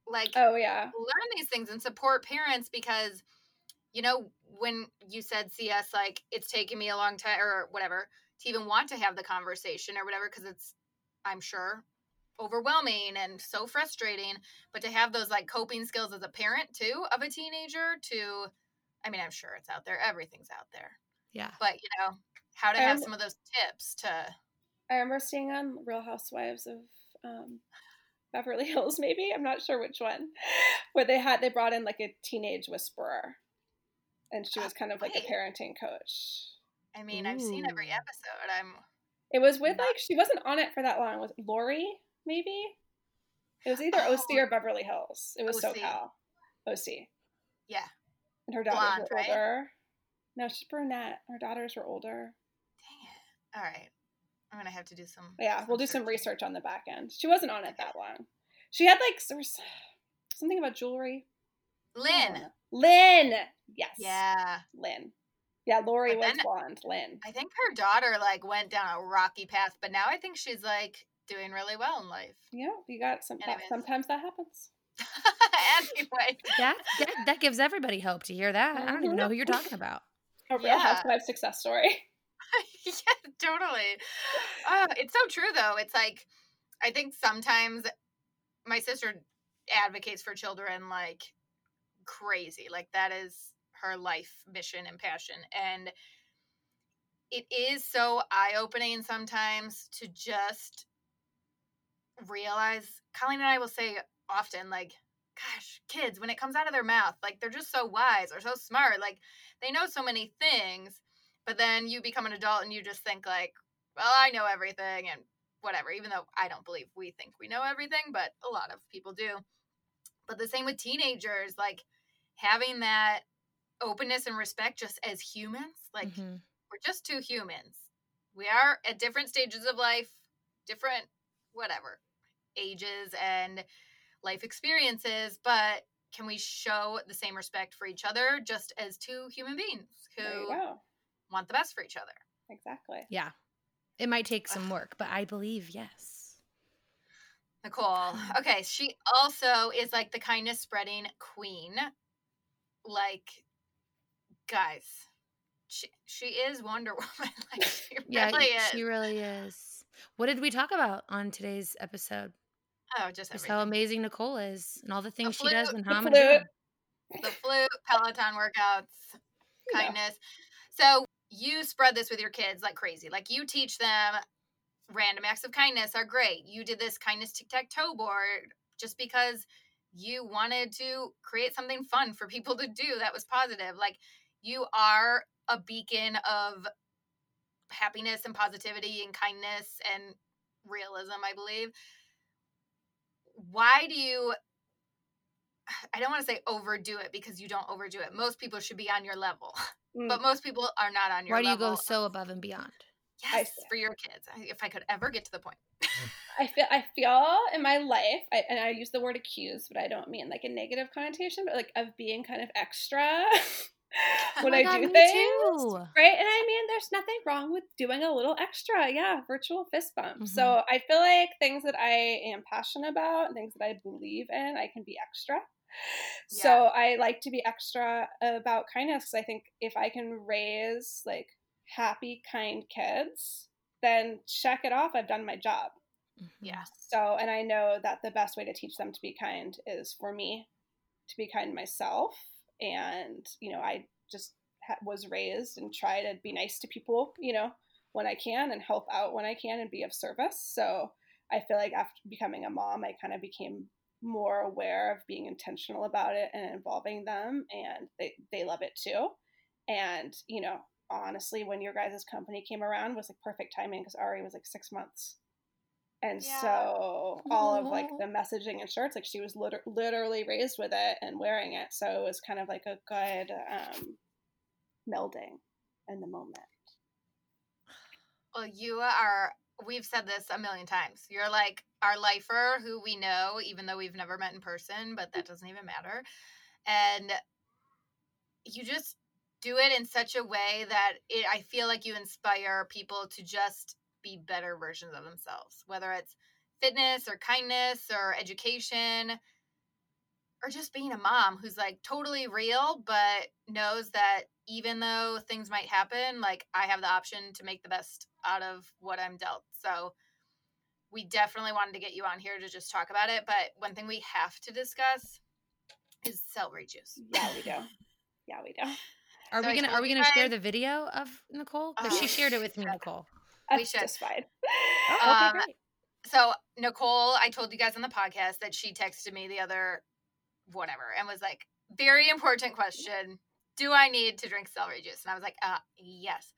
like Oh yeah. learn these things and support parents because, you know, when you said CS, like it's taken me a long time or whatever to even want to have the conversation or whatever, because it's, I'm sure, overwhelming and so frustrating. But to have those like coping skills as a parent too of a teenager to, I mean, I'm sure it's out there. Everything's out there. Yeah. But you know, how to have Um, some of those tips to I remember seeing on Real Housewives of um, Beverly Hills, maybe I'm not sure which one, where they had they brought in like a teenage whisperer, and she was kind of like a parenting coach. I mean, I've seen every episode. I'm It was with Not- like she wasn't on it for that long. Was it Lori maybe? It was either OC Oh. or Beverly Hills. It was OC. SoCal. OC. yeah. And her daughters Blonde, were right? older. No, she's brunette. Her daughters were older. Dang it. All right. I'm gonna have to do some. Yeah, we'll do some research on the back end. She wasn't on it that long. She had like something about jewelry. Lynn. Lynn. Yes. Yeah. Lynn. Yeah, Lori But was then- blonde. Lynn. I think her daughter like went down a rocky path, but now I think she's like doing really well in life. Yeah, you got some. That, sometimes that happens. anyway, That, that that gives everybody hope to hear that. I don't even know who you're talking about. A real Yeah. housewife success story. yeah, totally. Uh, it's so true though. It's like I think sometimes my sister advocates for children like crazy. Like that is her life mission and passion and it is so eye-opening sometimes to just realize Colleen and I will say often like gosh, kids when it comes out of their mouth, like they're just so wise or so smart, like they know so many things but then you become an adult and you just think like well i know everything and whatever even though i don't believe we think we know everything but a lot of people do but the same with teenagers like having that openness and respect just as humans like Mhm. we're just two humans we are at different stages of life different whatever ages and life experiences but can we show the same respect for each other just as two human beings who want the best for each other. Exactly. Yeah. It might take some work, but I believe yes. Nicole. Hmm. Okay, she also is like the kindness spreading queen. Like, guys, she she is Wonder Woman. like she Yeah, really is. she really is. What did we talk about on today's episode? Oh, just Just how amazing Nicole is and all the things she flute, does and the how the flute, Peloton workouts, kindness. So you spread this with your kids like crazy. Like you teach them random acts of kindness are great. You did this kindness tic tac toe board just because you wanted to create something fun for people to do that was positive. Like you are a beacon of happiness and positivity and kindness and realism, I believe. Why do you I don't want to say overdo it because you don't overdo it. Most people should be on your level, Mm. but most people are not on your level. Why do you level. go so above and beyond? Yes, for your kids. If I could ever get to the point. I feel I feel in my life, I, and I use the word accused, but I don't mean like a negative connotation, but like of being kind of extra when Oh I God, do things. too. Right? And I mean, there's nothing wrong with doing a little extra. Yeah, virtual fist bump. Mhm. So I feel like things that I am passionate about, things that I believe in, I can be extra. So I like to be extra about kindness because I think if I can raise like happy, kind kids, then check it off. I've done my job. Mhm. Yeah. So, and I know that the best way to teach them to be kind is for me to be kind myself. And, you know, I just ha- was raised and try to be nice to people, you know, when I can and help out when I can and be of service. So I feel like after becoming a mom, I kind of became more aware of being intentional about it and involving them. And they, they love it too. And, you know, honestly, when your guys' company came around was like perfect timing because Ari was like six months. And Yeah. so all of like the messaging and shirts, like she was liter- literally raised with it and wearing it. So it was kind of like a good um, melding in the moment. Well, you are, we've said this a million times. You're like our lifer who we know, even though we've never met in person, but that doesn't even matter. And you just do it in such a way that it, I feel like you inspire people to just be better versions of themselves, whether it's fitness or kindness or education or just being a mom who's like totally real, but knows that even though things might happen, like I have the option to make the best out of what I'm dealt. So we definitely wanted to get you on here to just talk about it. But one thing we have to discuss is celery juice. Yeah, we do. Yeah, we do. Are So we I gonna Are we gonna share the video of Nicole? Because she Oh, shared it with me, shit. Nicole. We should. just fine. Oh, okay, Um, great. So Nicole, I told you guys on the podcast that she texted me the other whatever and was like, very important question. Do I need to drink celery juice? And I was like, uh yes.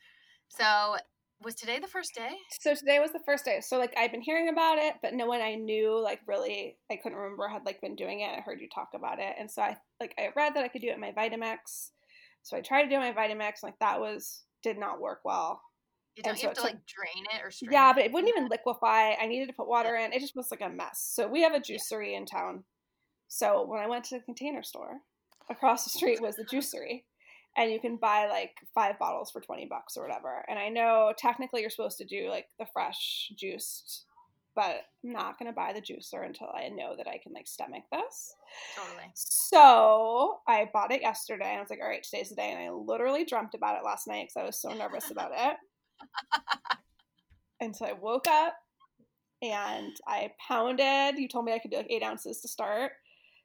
So was today the first day? So today was the first day. So like I've been hearing about it, but no one I knew like really I couldn't remember had like been doing it. I heard you talk about it, and so I like I read that I could do it in my Vitamix. So I tried to do my Vitamix, like that was did not work well. You don't you so have to took- like drain it or Yeah, but it wouldn't even liquefy. I needed to put water in. It just was like a mess. So we have a juicery in town. So when I went to the container store, across the street was the juicery. And you can buy like five bottles for 20 bucks or whatever. And I know technically you're supposed to do like the fresh juiced, but I'm not going to buy the juicer until I know that I can like stomach this. Totally. So I bought it yesterday and I was like, all right, today's the day. And I literally dreamt about it last night because I was so nervous about it. And so I woke up and I pounded. You told me I could do like eight ounces to start.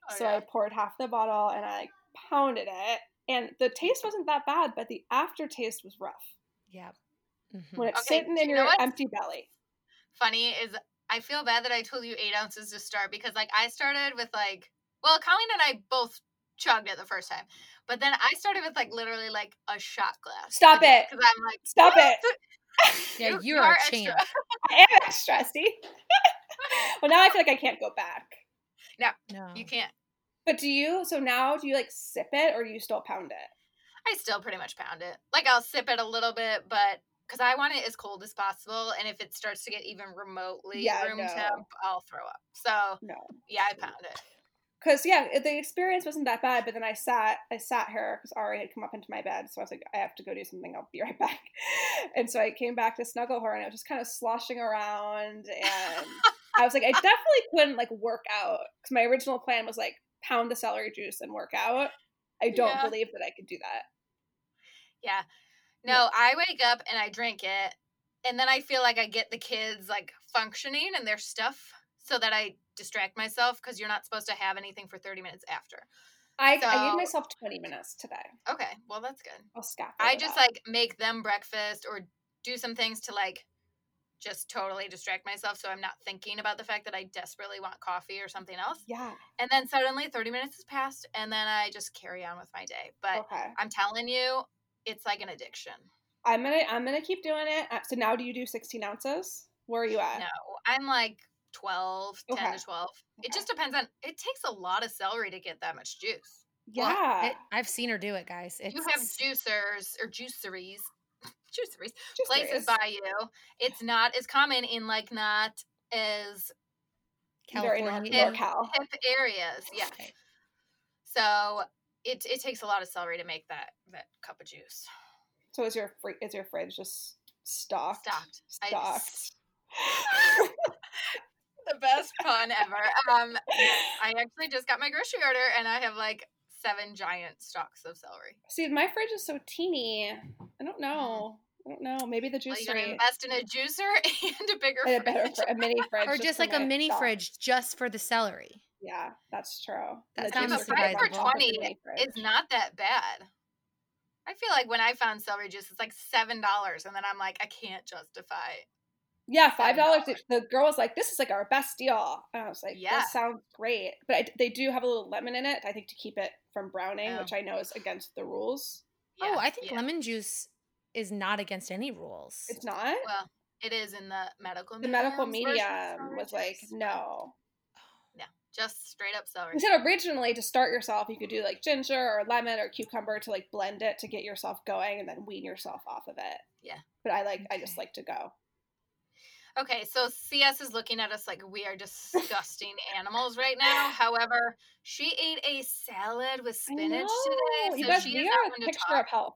Oh, so yeah. I poured half the bottle and I pounded it. And the taste wasn't that bad, but the aftertaste was rough Yeah. Mhm. when it's Okay, sitting in you your empty belly. funny is I feel bad that I told you eight ounces to start because like I started with like well Colleen and I both chugged it the first time. But then I started with like literally like a shot glass. Stop it. Because I'm like Stop it. Yeah, you- you're you a champ. I am extra, see? well, now I feel like I can't go back. No. You can't But do you, so now do you like sip it or do you still pound it? I still pretty much pound it. Like I'll sip it a little bit, but because I want it as cold as possible, and if it starts to get even remotely Yeah, room no. temp, I'll throw up. So No. yeah, I pound it. Cause yeah, the experience wasn't that bad, but then I sat, I sat here because Ari had come up into my bed, so I was like, I have to go do something. I'll be right back. And so I came back to snuggle her, and I was just kind of sloshing around, and I was like, I definitely couldn't like work out because my original plan was like pound the celery juice and work out. I don't Yeah. believe that I could do that. Yeah. No, I wake up and I drink it, and then I feel like I get the kids like functioning and their stuff so that I distract myself because you're not supposed to have anything for 30 minutes after. I, I gave myself twenty minutes today. Okay, well, that's good. I'll scaffold. I just like make them breakfast or do some things to like just totally distract myself so I'm not thinking about the fact that I desperately want coffee or something else. yeah. And then suddenly 30 minutes has passed and then I just carry on with my day. But Okay. I'm telling you, it's like an addiction. I'm gonna I'm gonna keep doing it. Uh, So now do you do sixteen ounces? Where are you at? No, I'm like 12, 10 Okay. to 12. It just depends on, it takes a lot of celery to get that much juice. Yeah. It- I've seen her do it, guys. It's, you have juicers or juiceries, juiceries, Just places by you. It's not as common in like not as Very California. nor- hip, hip areas. Yeah. Okay. So it, it takes a lot of celery to make that that cup of juice. So is your fr- is your fridge just stocked? Stocked. I- Stocked. The best pun ever. Um, I actually just got my grocery order and I have like seven giant stalks of celery. See, my fridge is so teeny. I don't know. I don't know. Maybe the Well, you gotta invest in a juicer and a bigger and a better fridge. fr- a mini fridge, or just for like a mini stock. fridge just for the celery. Yeah, that's true. That The sounds juicer but five for involved with the 20 mini fridge. It's not that bad. I feel like when I found celery juice, it's like seven dollars, and then I'm like, I can't justify. Yeah, five dollars. The girl was like, "This is like our best deal," and I was like, Yeah. "That sounds great." But I, they do have a little lemon in it. I think to keep it from browning, Oh. which I know is against the rules. oh, I think yeah. lemon juice is not against any rules. It's not. Well, it is in the medical. the medical mediums version of medium was like, juice. Oh. no. just straight up celery. They said originally to start yourself, you could do like ginger or lemon or cucumber to like blend it to get yourself going and then wean yourself off of it. Yeah. But I like, I just like to go. Okay, so CS is looking at us like we are disgusting animals right now. However, she ate a salad with spinach know. today, You so guys, she we is are not a going to picture talk of health.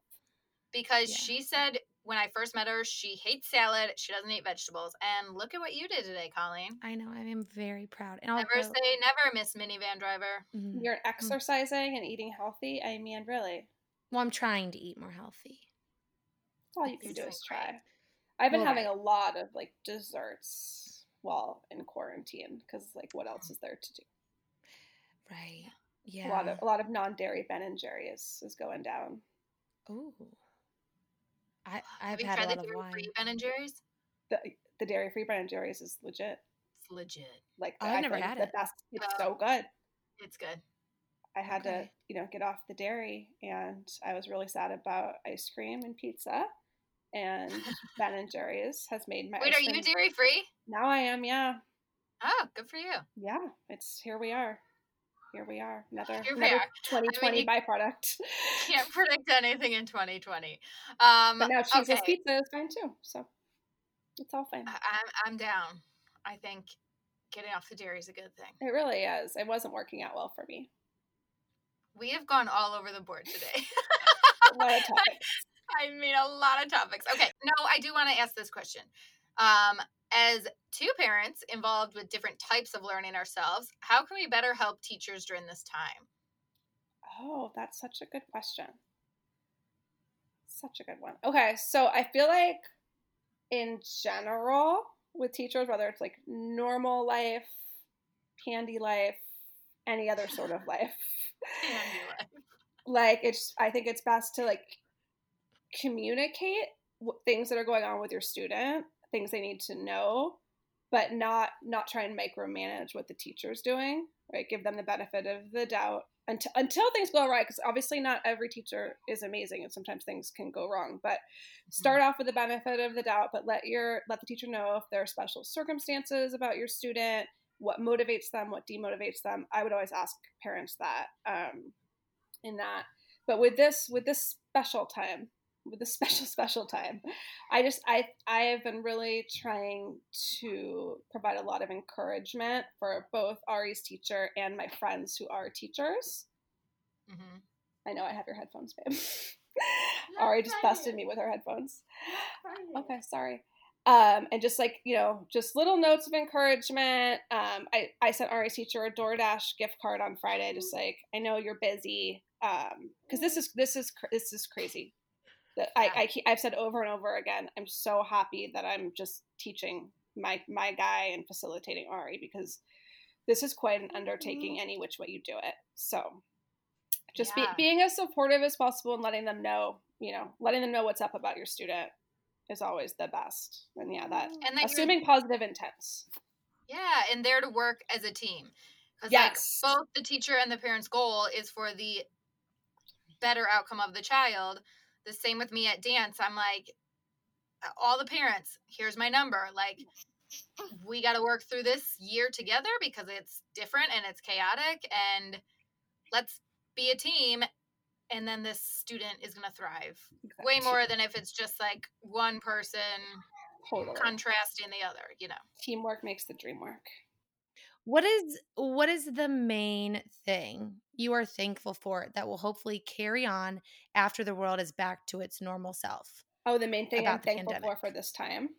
because Yeah. she said when I first met her she hates salad, she doesn't eat vegetables, and look at what you did today, Colleen. I know. I am very proud. And I'll Never go- say never, Miss Minivan Driver. Mhm. You're exercising and eating healthy. I mean, really, Well, I'm trying to eat more healthy. that's all you can You're do doing is great. try. I've been Well, having right. a lot of like desserts while in quarantine because like what else is there to do? Right. Yeah. A lot of a lot of non-dairy Ben and Jerry is, is going down. Ooh. I I've Have you had a tried the lot of dairy free Ben and Jerry's? The the dairy free Ben and Jerry's is legit. It's legit. Like Oh, I I've never feel like had the it. best. It's Oh. so good. It's good. I had to, you know, get off the dairy, and I was really sad about ice cream and pizza. And Ben and Jerry's has made my. Wait, are you dairy free? Now I am. Yeah, Oh, good for you. yeah. It's here we are. Here we are. Another, Here another are. 2020 you- byproduct. Can't predict anything in 2020. Um, but now cheeseless okay. pizza is fine too. So it's all fine. I- I'm I'm down. I think getting off the dairy is a good thing. It really is. It wasn't working out well for me. We have gone all over the board today. what A lot of topics. I mean, a lot of topics. Okay, no, I do want to ask this question. Um, as two parents involved with different types of learning ourselves, how can we better help teachers during this time? Oh, that's such a good question. Such a good one. Okay, so I feel like in general with teachers, whether it's like normal life, candy life, any other sort of life, like it's I think it's best to like communicate w- things that are going on with your student, things they need to know, but not not try and micromanage what the teacher's doing. Right, give them the benefit of the doubt until until things go right. Because obviously, not every teacher is amazing, and sometimes things can go wrong. But start off with the benefit of the doubt, but let your let the teacher know if there are special circumstances about your student, what motivates them, what demotivates them. I would always ask parents that um, in that. But with this with this special time, with a special special time, I just I I have been really trying to provide a lot of encouragement for both Ari's teacher and my friends who are teachers. Mhm. I know I have your headphones, babe. Ari just busted me with her headphones. Okay, sorry. Um, and just like you know, just little notes of encouragement. Um, I I sent Ari's teacher a DoorDash gift card on Friday, just like I know you're busy. Um, because this is this is this is crazy. That I, I I've said over and over again. I'm so happy that I'm just teaching my my guy and facilitating Ari because this is quite an undertaking mm-hmm. any which way you do it. So just Yeah. be, being as supportive as possible and letting them know, you know, letting them know what's up about your student is always the best. And yeah, that mm-hmm. And assuming positive intents. Yeah, and there to work as a team. Because Yes. like both the teacher and the parent's goal is for the better outcome of the child. The same with me at dance. I'm like, uh, all the parents, here's my number. Like, we got to work through this year together because it's different and it's chaotic. And let's be a team. And then this student is going to thrive way more than if it's just like one person Totally. contrasting the other, you know. Teamwork makes the dream work. What is what is the main thing you are thankful for that will hopefully carry on after the world is back to its normal self? Oh, the main thing I'm About the thankful for pandemic. for this time.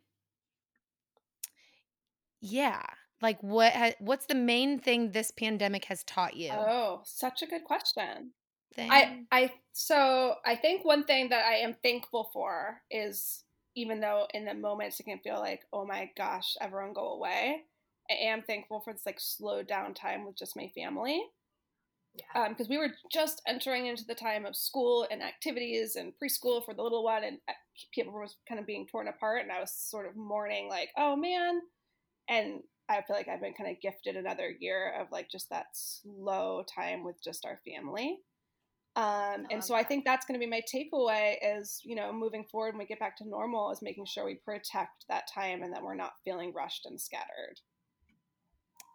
Yeah. Like what ha- what's the main thing this pandemic has taught you? Oh, such a good question. Thing? I I so I think one thing that I am thankful for is even though in the moments it can feel like oh my gosh everyone go away, I am thankful for this like slowed down time with just my family. Yeah. because we were just entering into the time of school and activities and preschool for the little one, and uh, people were kind of being torn apart, and I was sort of mourning like, oh man, and I feel like I've been kind of gifted another year of like just that slow time with just our family. Um, and so I think that's going to be my takeaway is, you know, moving forward when we get back to normal is making sure we protect that time and that we're not feeling rushed and scattered.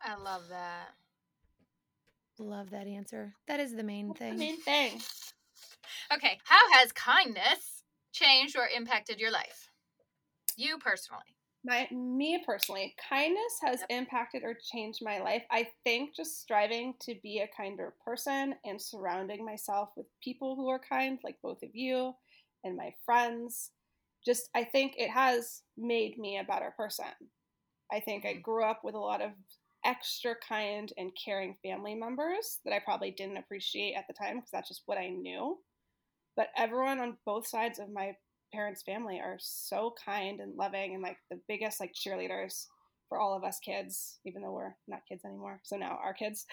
I love that. Love that answer. That is the main That's the thing. main thing. Okay, how has kindness changed or impacted your life? You personally. my me personally kindness has Yep. impacted or changed my life i think just striving to be a kinder person and surrounding myself with people who are kind like both of you and my friends just i think it has made me a better person i think i Mhm. grew up with a lot of extra kind and caring family members that i probably didn't appreciate at the time because that's just what i knew but everyone on both sides of my parents' family are so kind and loving and like the biggest like cheerleaders for all of us kids, even though we're not kids anymore. So now our kids,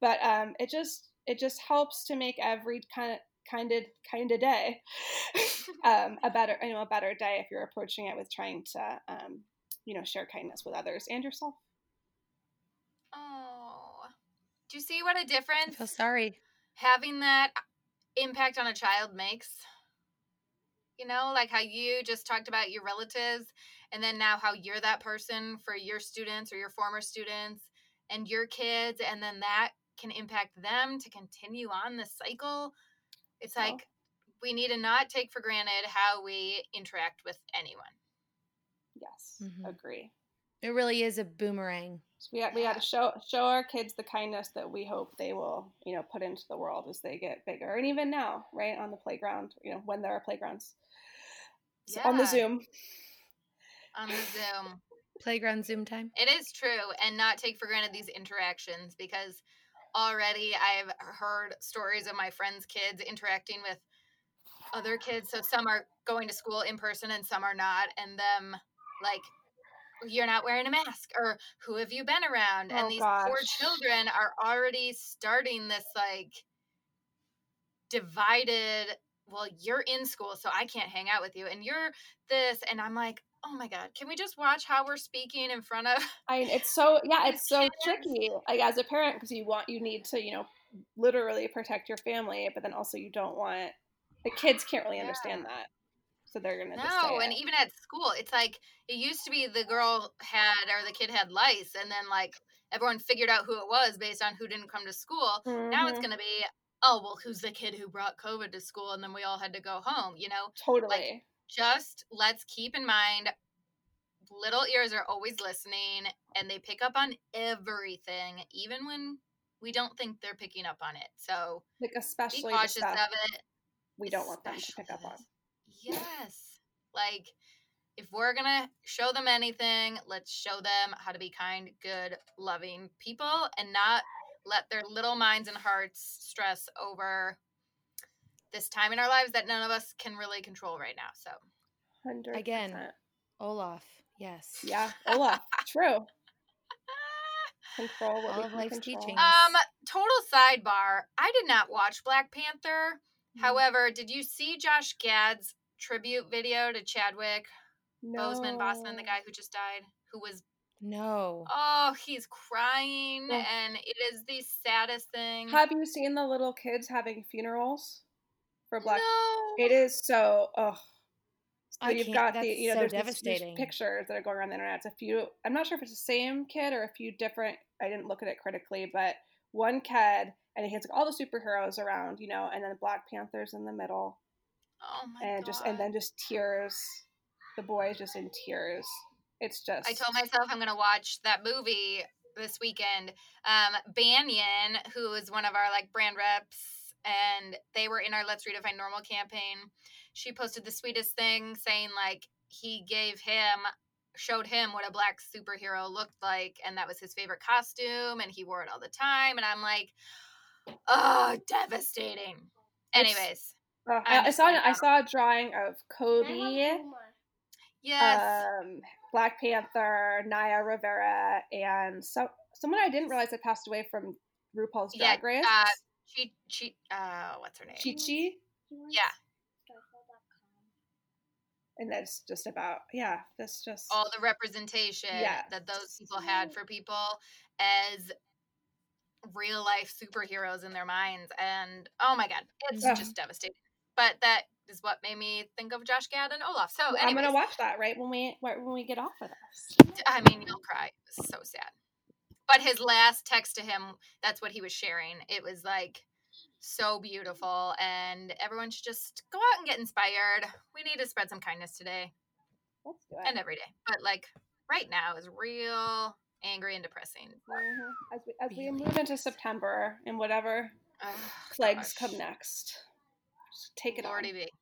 but um, it just it just helps to make every kind of kind of kind of day um, a better you know a better day if you're approaching it with trying to um, you know share kindness with others and yourself. Oh, do you see what a difference? I feel sorry. Having that impact on a child makes. You know, like how you just talked about your relatives, and then now how you're that person for your students or your former students and your kids, and then that can impact them to continue on the cycle. It's So- like we need to not take for granted how we interact with anyone. Yes, Mhm. agree. It really is a boomerang. So we got, we got to show show our kids the kindness that we hope they will you know put into the world as they get bigger and even now right on the playground you know when there are playgrounds so on the Zoom On the Zoom. Playground Zoom time. It is true, and not take for granted these interactions because already I've heard stories of my friends' kids interacting with other kids. So some are going to school in person and some are not, and them like, you're not wearing a mask, or who have you been around? Oh, and these poor children are already starting this like divided. Well, you're in school, so I can't hang out with you, and you're this, and I'm like, oh my god, can we just watch how we're speaking in front of? I it's so yeah it's so kids. tricky like as a parent because you want you need to you know literally protect your family but then also you don't want the kids can't really Yeah. understand that so they're gonna No, and it. even at school, it's like it used to be the girl had or the kid had lice, and then like everyone figured out who it was based on who didn't come to school. Now it's Mhm. gonna be, oh well, who's the kid who brought COVID to school, and then we all had to go home. You know, totally just let's keep in mind, little ears are always listening, and they pick up on everything, even when we don't think they're picking up on it. So like be especially the cautious stuff of it. we don't want them to pick up on Yes. Like, if we're going to show them anything, let's show them how to be kind, good, loving people and not let their little minds and hearts stress over this time in our lives that none of us can really control right now. So, 100 Again. Olaf. Yes. yeah Olaf true control what All of life's control. teachings. um, total sidebar. I did not watch Black Panther. Mm. However, did you see Josh Gad's tribute video to Chadwick Boseman, Bosman, the guy who just died, who was No. Oh, he's crying, Oh. and it is the saddest thing. Have you seen the little kids having funerals for Black? No. It is so. Oh, so I you've can't- got the you know so there's, these- these devastating. pictures that are going around the internet. It's a few. I'm not sure if it's the same kid or a few different. I didn't look at it critically, but one kid and he has like all the superheroes around, you know, and then Black Panther's in the middle, Oh my and god. just and then just tears. The boy is just in tears. It's just. I told myself I'm gonna watch that movie this weekend. Um, Banyan, who is one of our like brand reps, and they were in our Let's Redefine Normal campaign. She posted the sweetest thing, saying like he gave him, showed him what a black superhero looked like, and that was his favorite costume, and he wore it all the time. And I'm like, oh, devastating. Anyways, I'm I, I saw I saw a drawing of Kobe. yes. um, Black Panther, Naya Rivera, and so someone I didn't realize had passed away from RuPaul's Yeah, Drag Race. uh, She, she, uh, what's her name? Chi Chi, Yeah. and that's just about yeah. That's just all the representation Yes. that those people had for people as real life superheroes in their minds and oh my god it's Ugh. just devastating but that is what made me think of josh gad and olaf. So I'm gonna watch that right when we when we get off of this. i mean you'll cry. It was so sad. But his last text to him that's what he was sharing. It was like so beautiful and everyone should just go out and get inspired. We need to spread some kindness today Let's do it. and every day. But like right now is real angry and depressing. Mhm. As we as we move into September and whatever Ugh, plagues gosh. come next, take it Lordy on. be.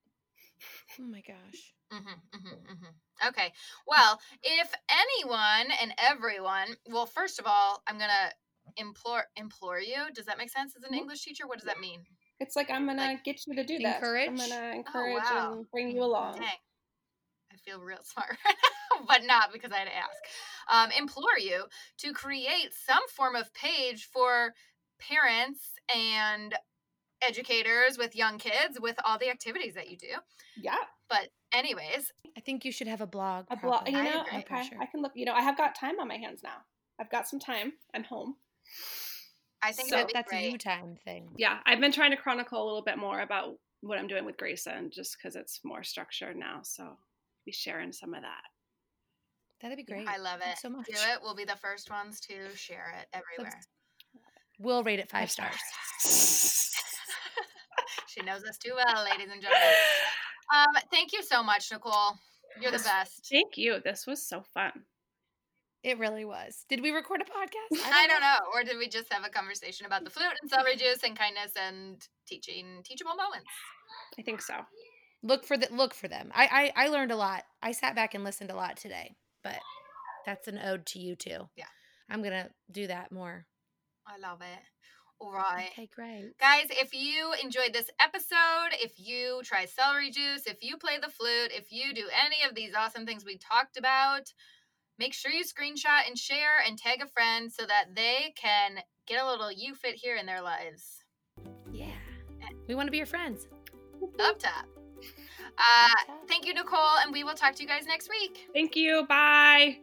Oh my gosh. hmm hmm hmm Okay. Well, if anyone and everyone, well, first of all, I'm gonna implore implore you. Does that make sense as an Mhm. English teacher? What does that mean? It's like I'm gonna Like, get you to do this. I'm encourage? gonna encourage wow. and bring you along. Dang. I feel real smart, but not because I had to ask. Um, implore you to create some form of page for parents and educators with young kids with all the activities that you do. Yeah. But anyways, I think you should have a blog. A blog, you I know, agree. No okay, pressure. I can look. You know, I have got time on my hands now. I've got some time. I'm home. I think So that'd be That's a great. you time thing. Yeah, I've been trying to chronicle a little bit more about what I'm doing with Grayson, just because it's more structured now. So be sharing some of that. That'd be great. I love Thanks it. so much. Do it. We'll be the first ones to share it everywhere. We'll rate it five, Five stars. she knows us too well, ladies and gentlemen. Um, thank you so much, Nicole. You're the best. Thank you. This was so fun. It really was. Did we record a podcast? I don't know. Or did we just have a conversation about the flute and celery juice and kindness and teaching teachable moments? I think so. Look for the look for them. I, I I learned a lot. I sat back and listened a lot today, but that's an ode to you too. Yeah. I'm gonna do that more. I love it. All right. Okay, great. Guys, if you enjoyed this episode, if you try celery juice, if you play the flute, if you do any of these awesome things we talked about, make sure you screenshot and share and tag a friend so that they can get a little you fit here in their lives. Yeah. We want to be your friends. Up top. Uh, thank you, Nicole, and we will talk to you guys next week. Thank you. Bye.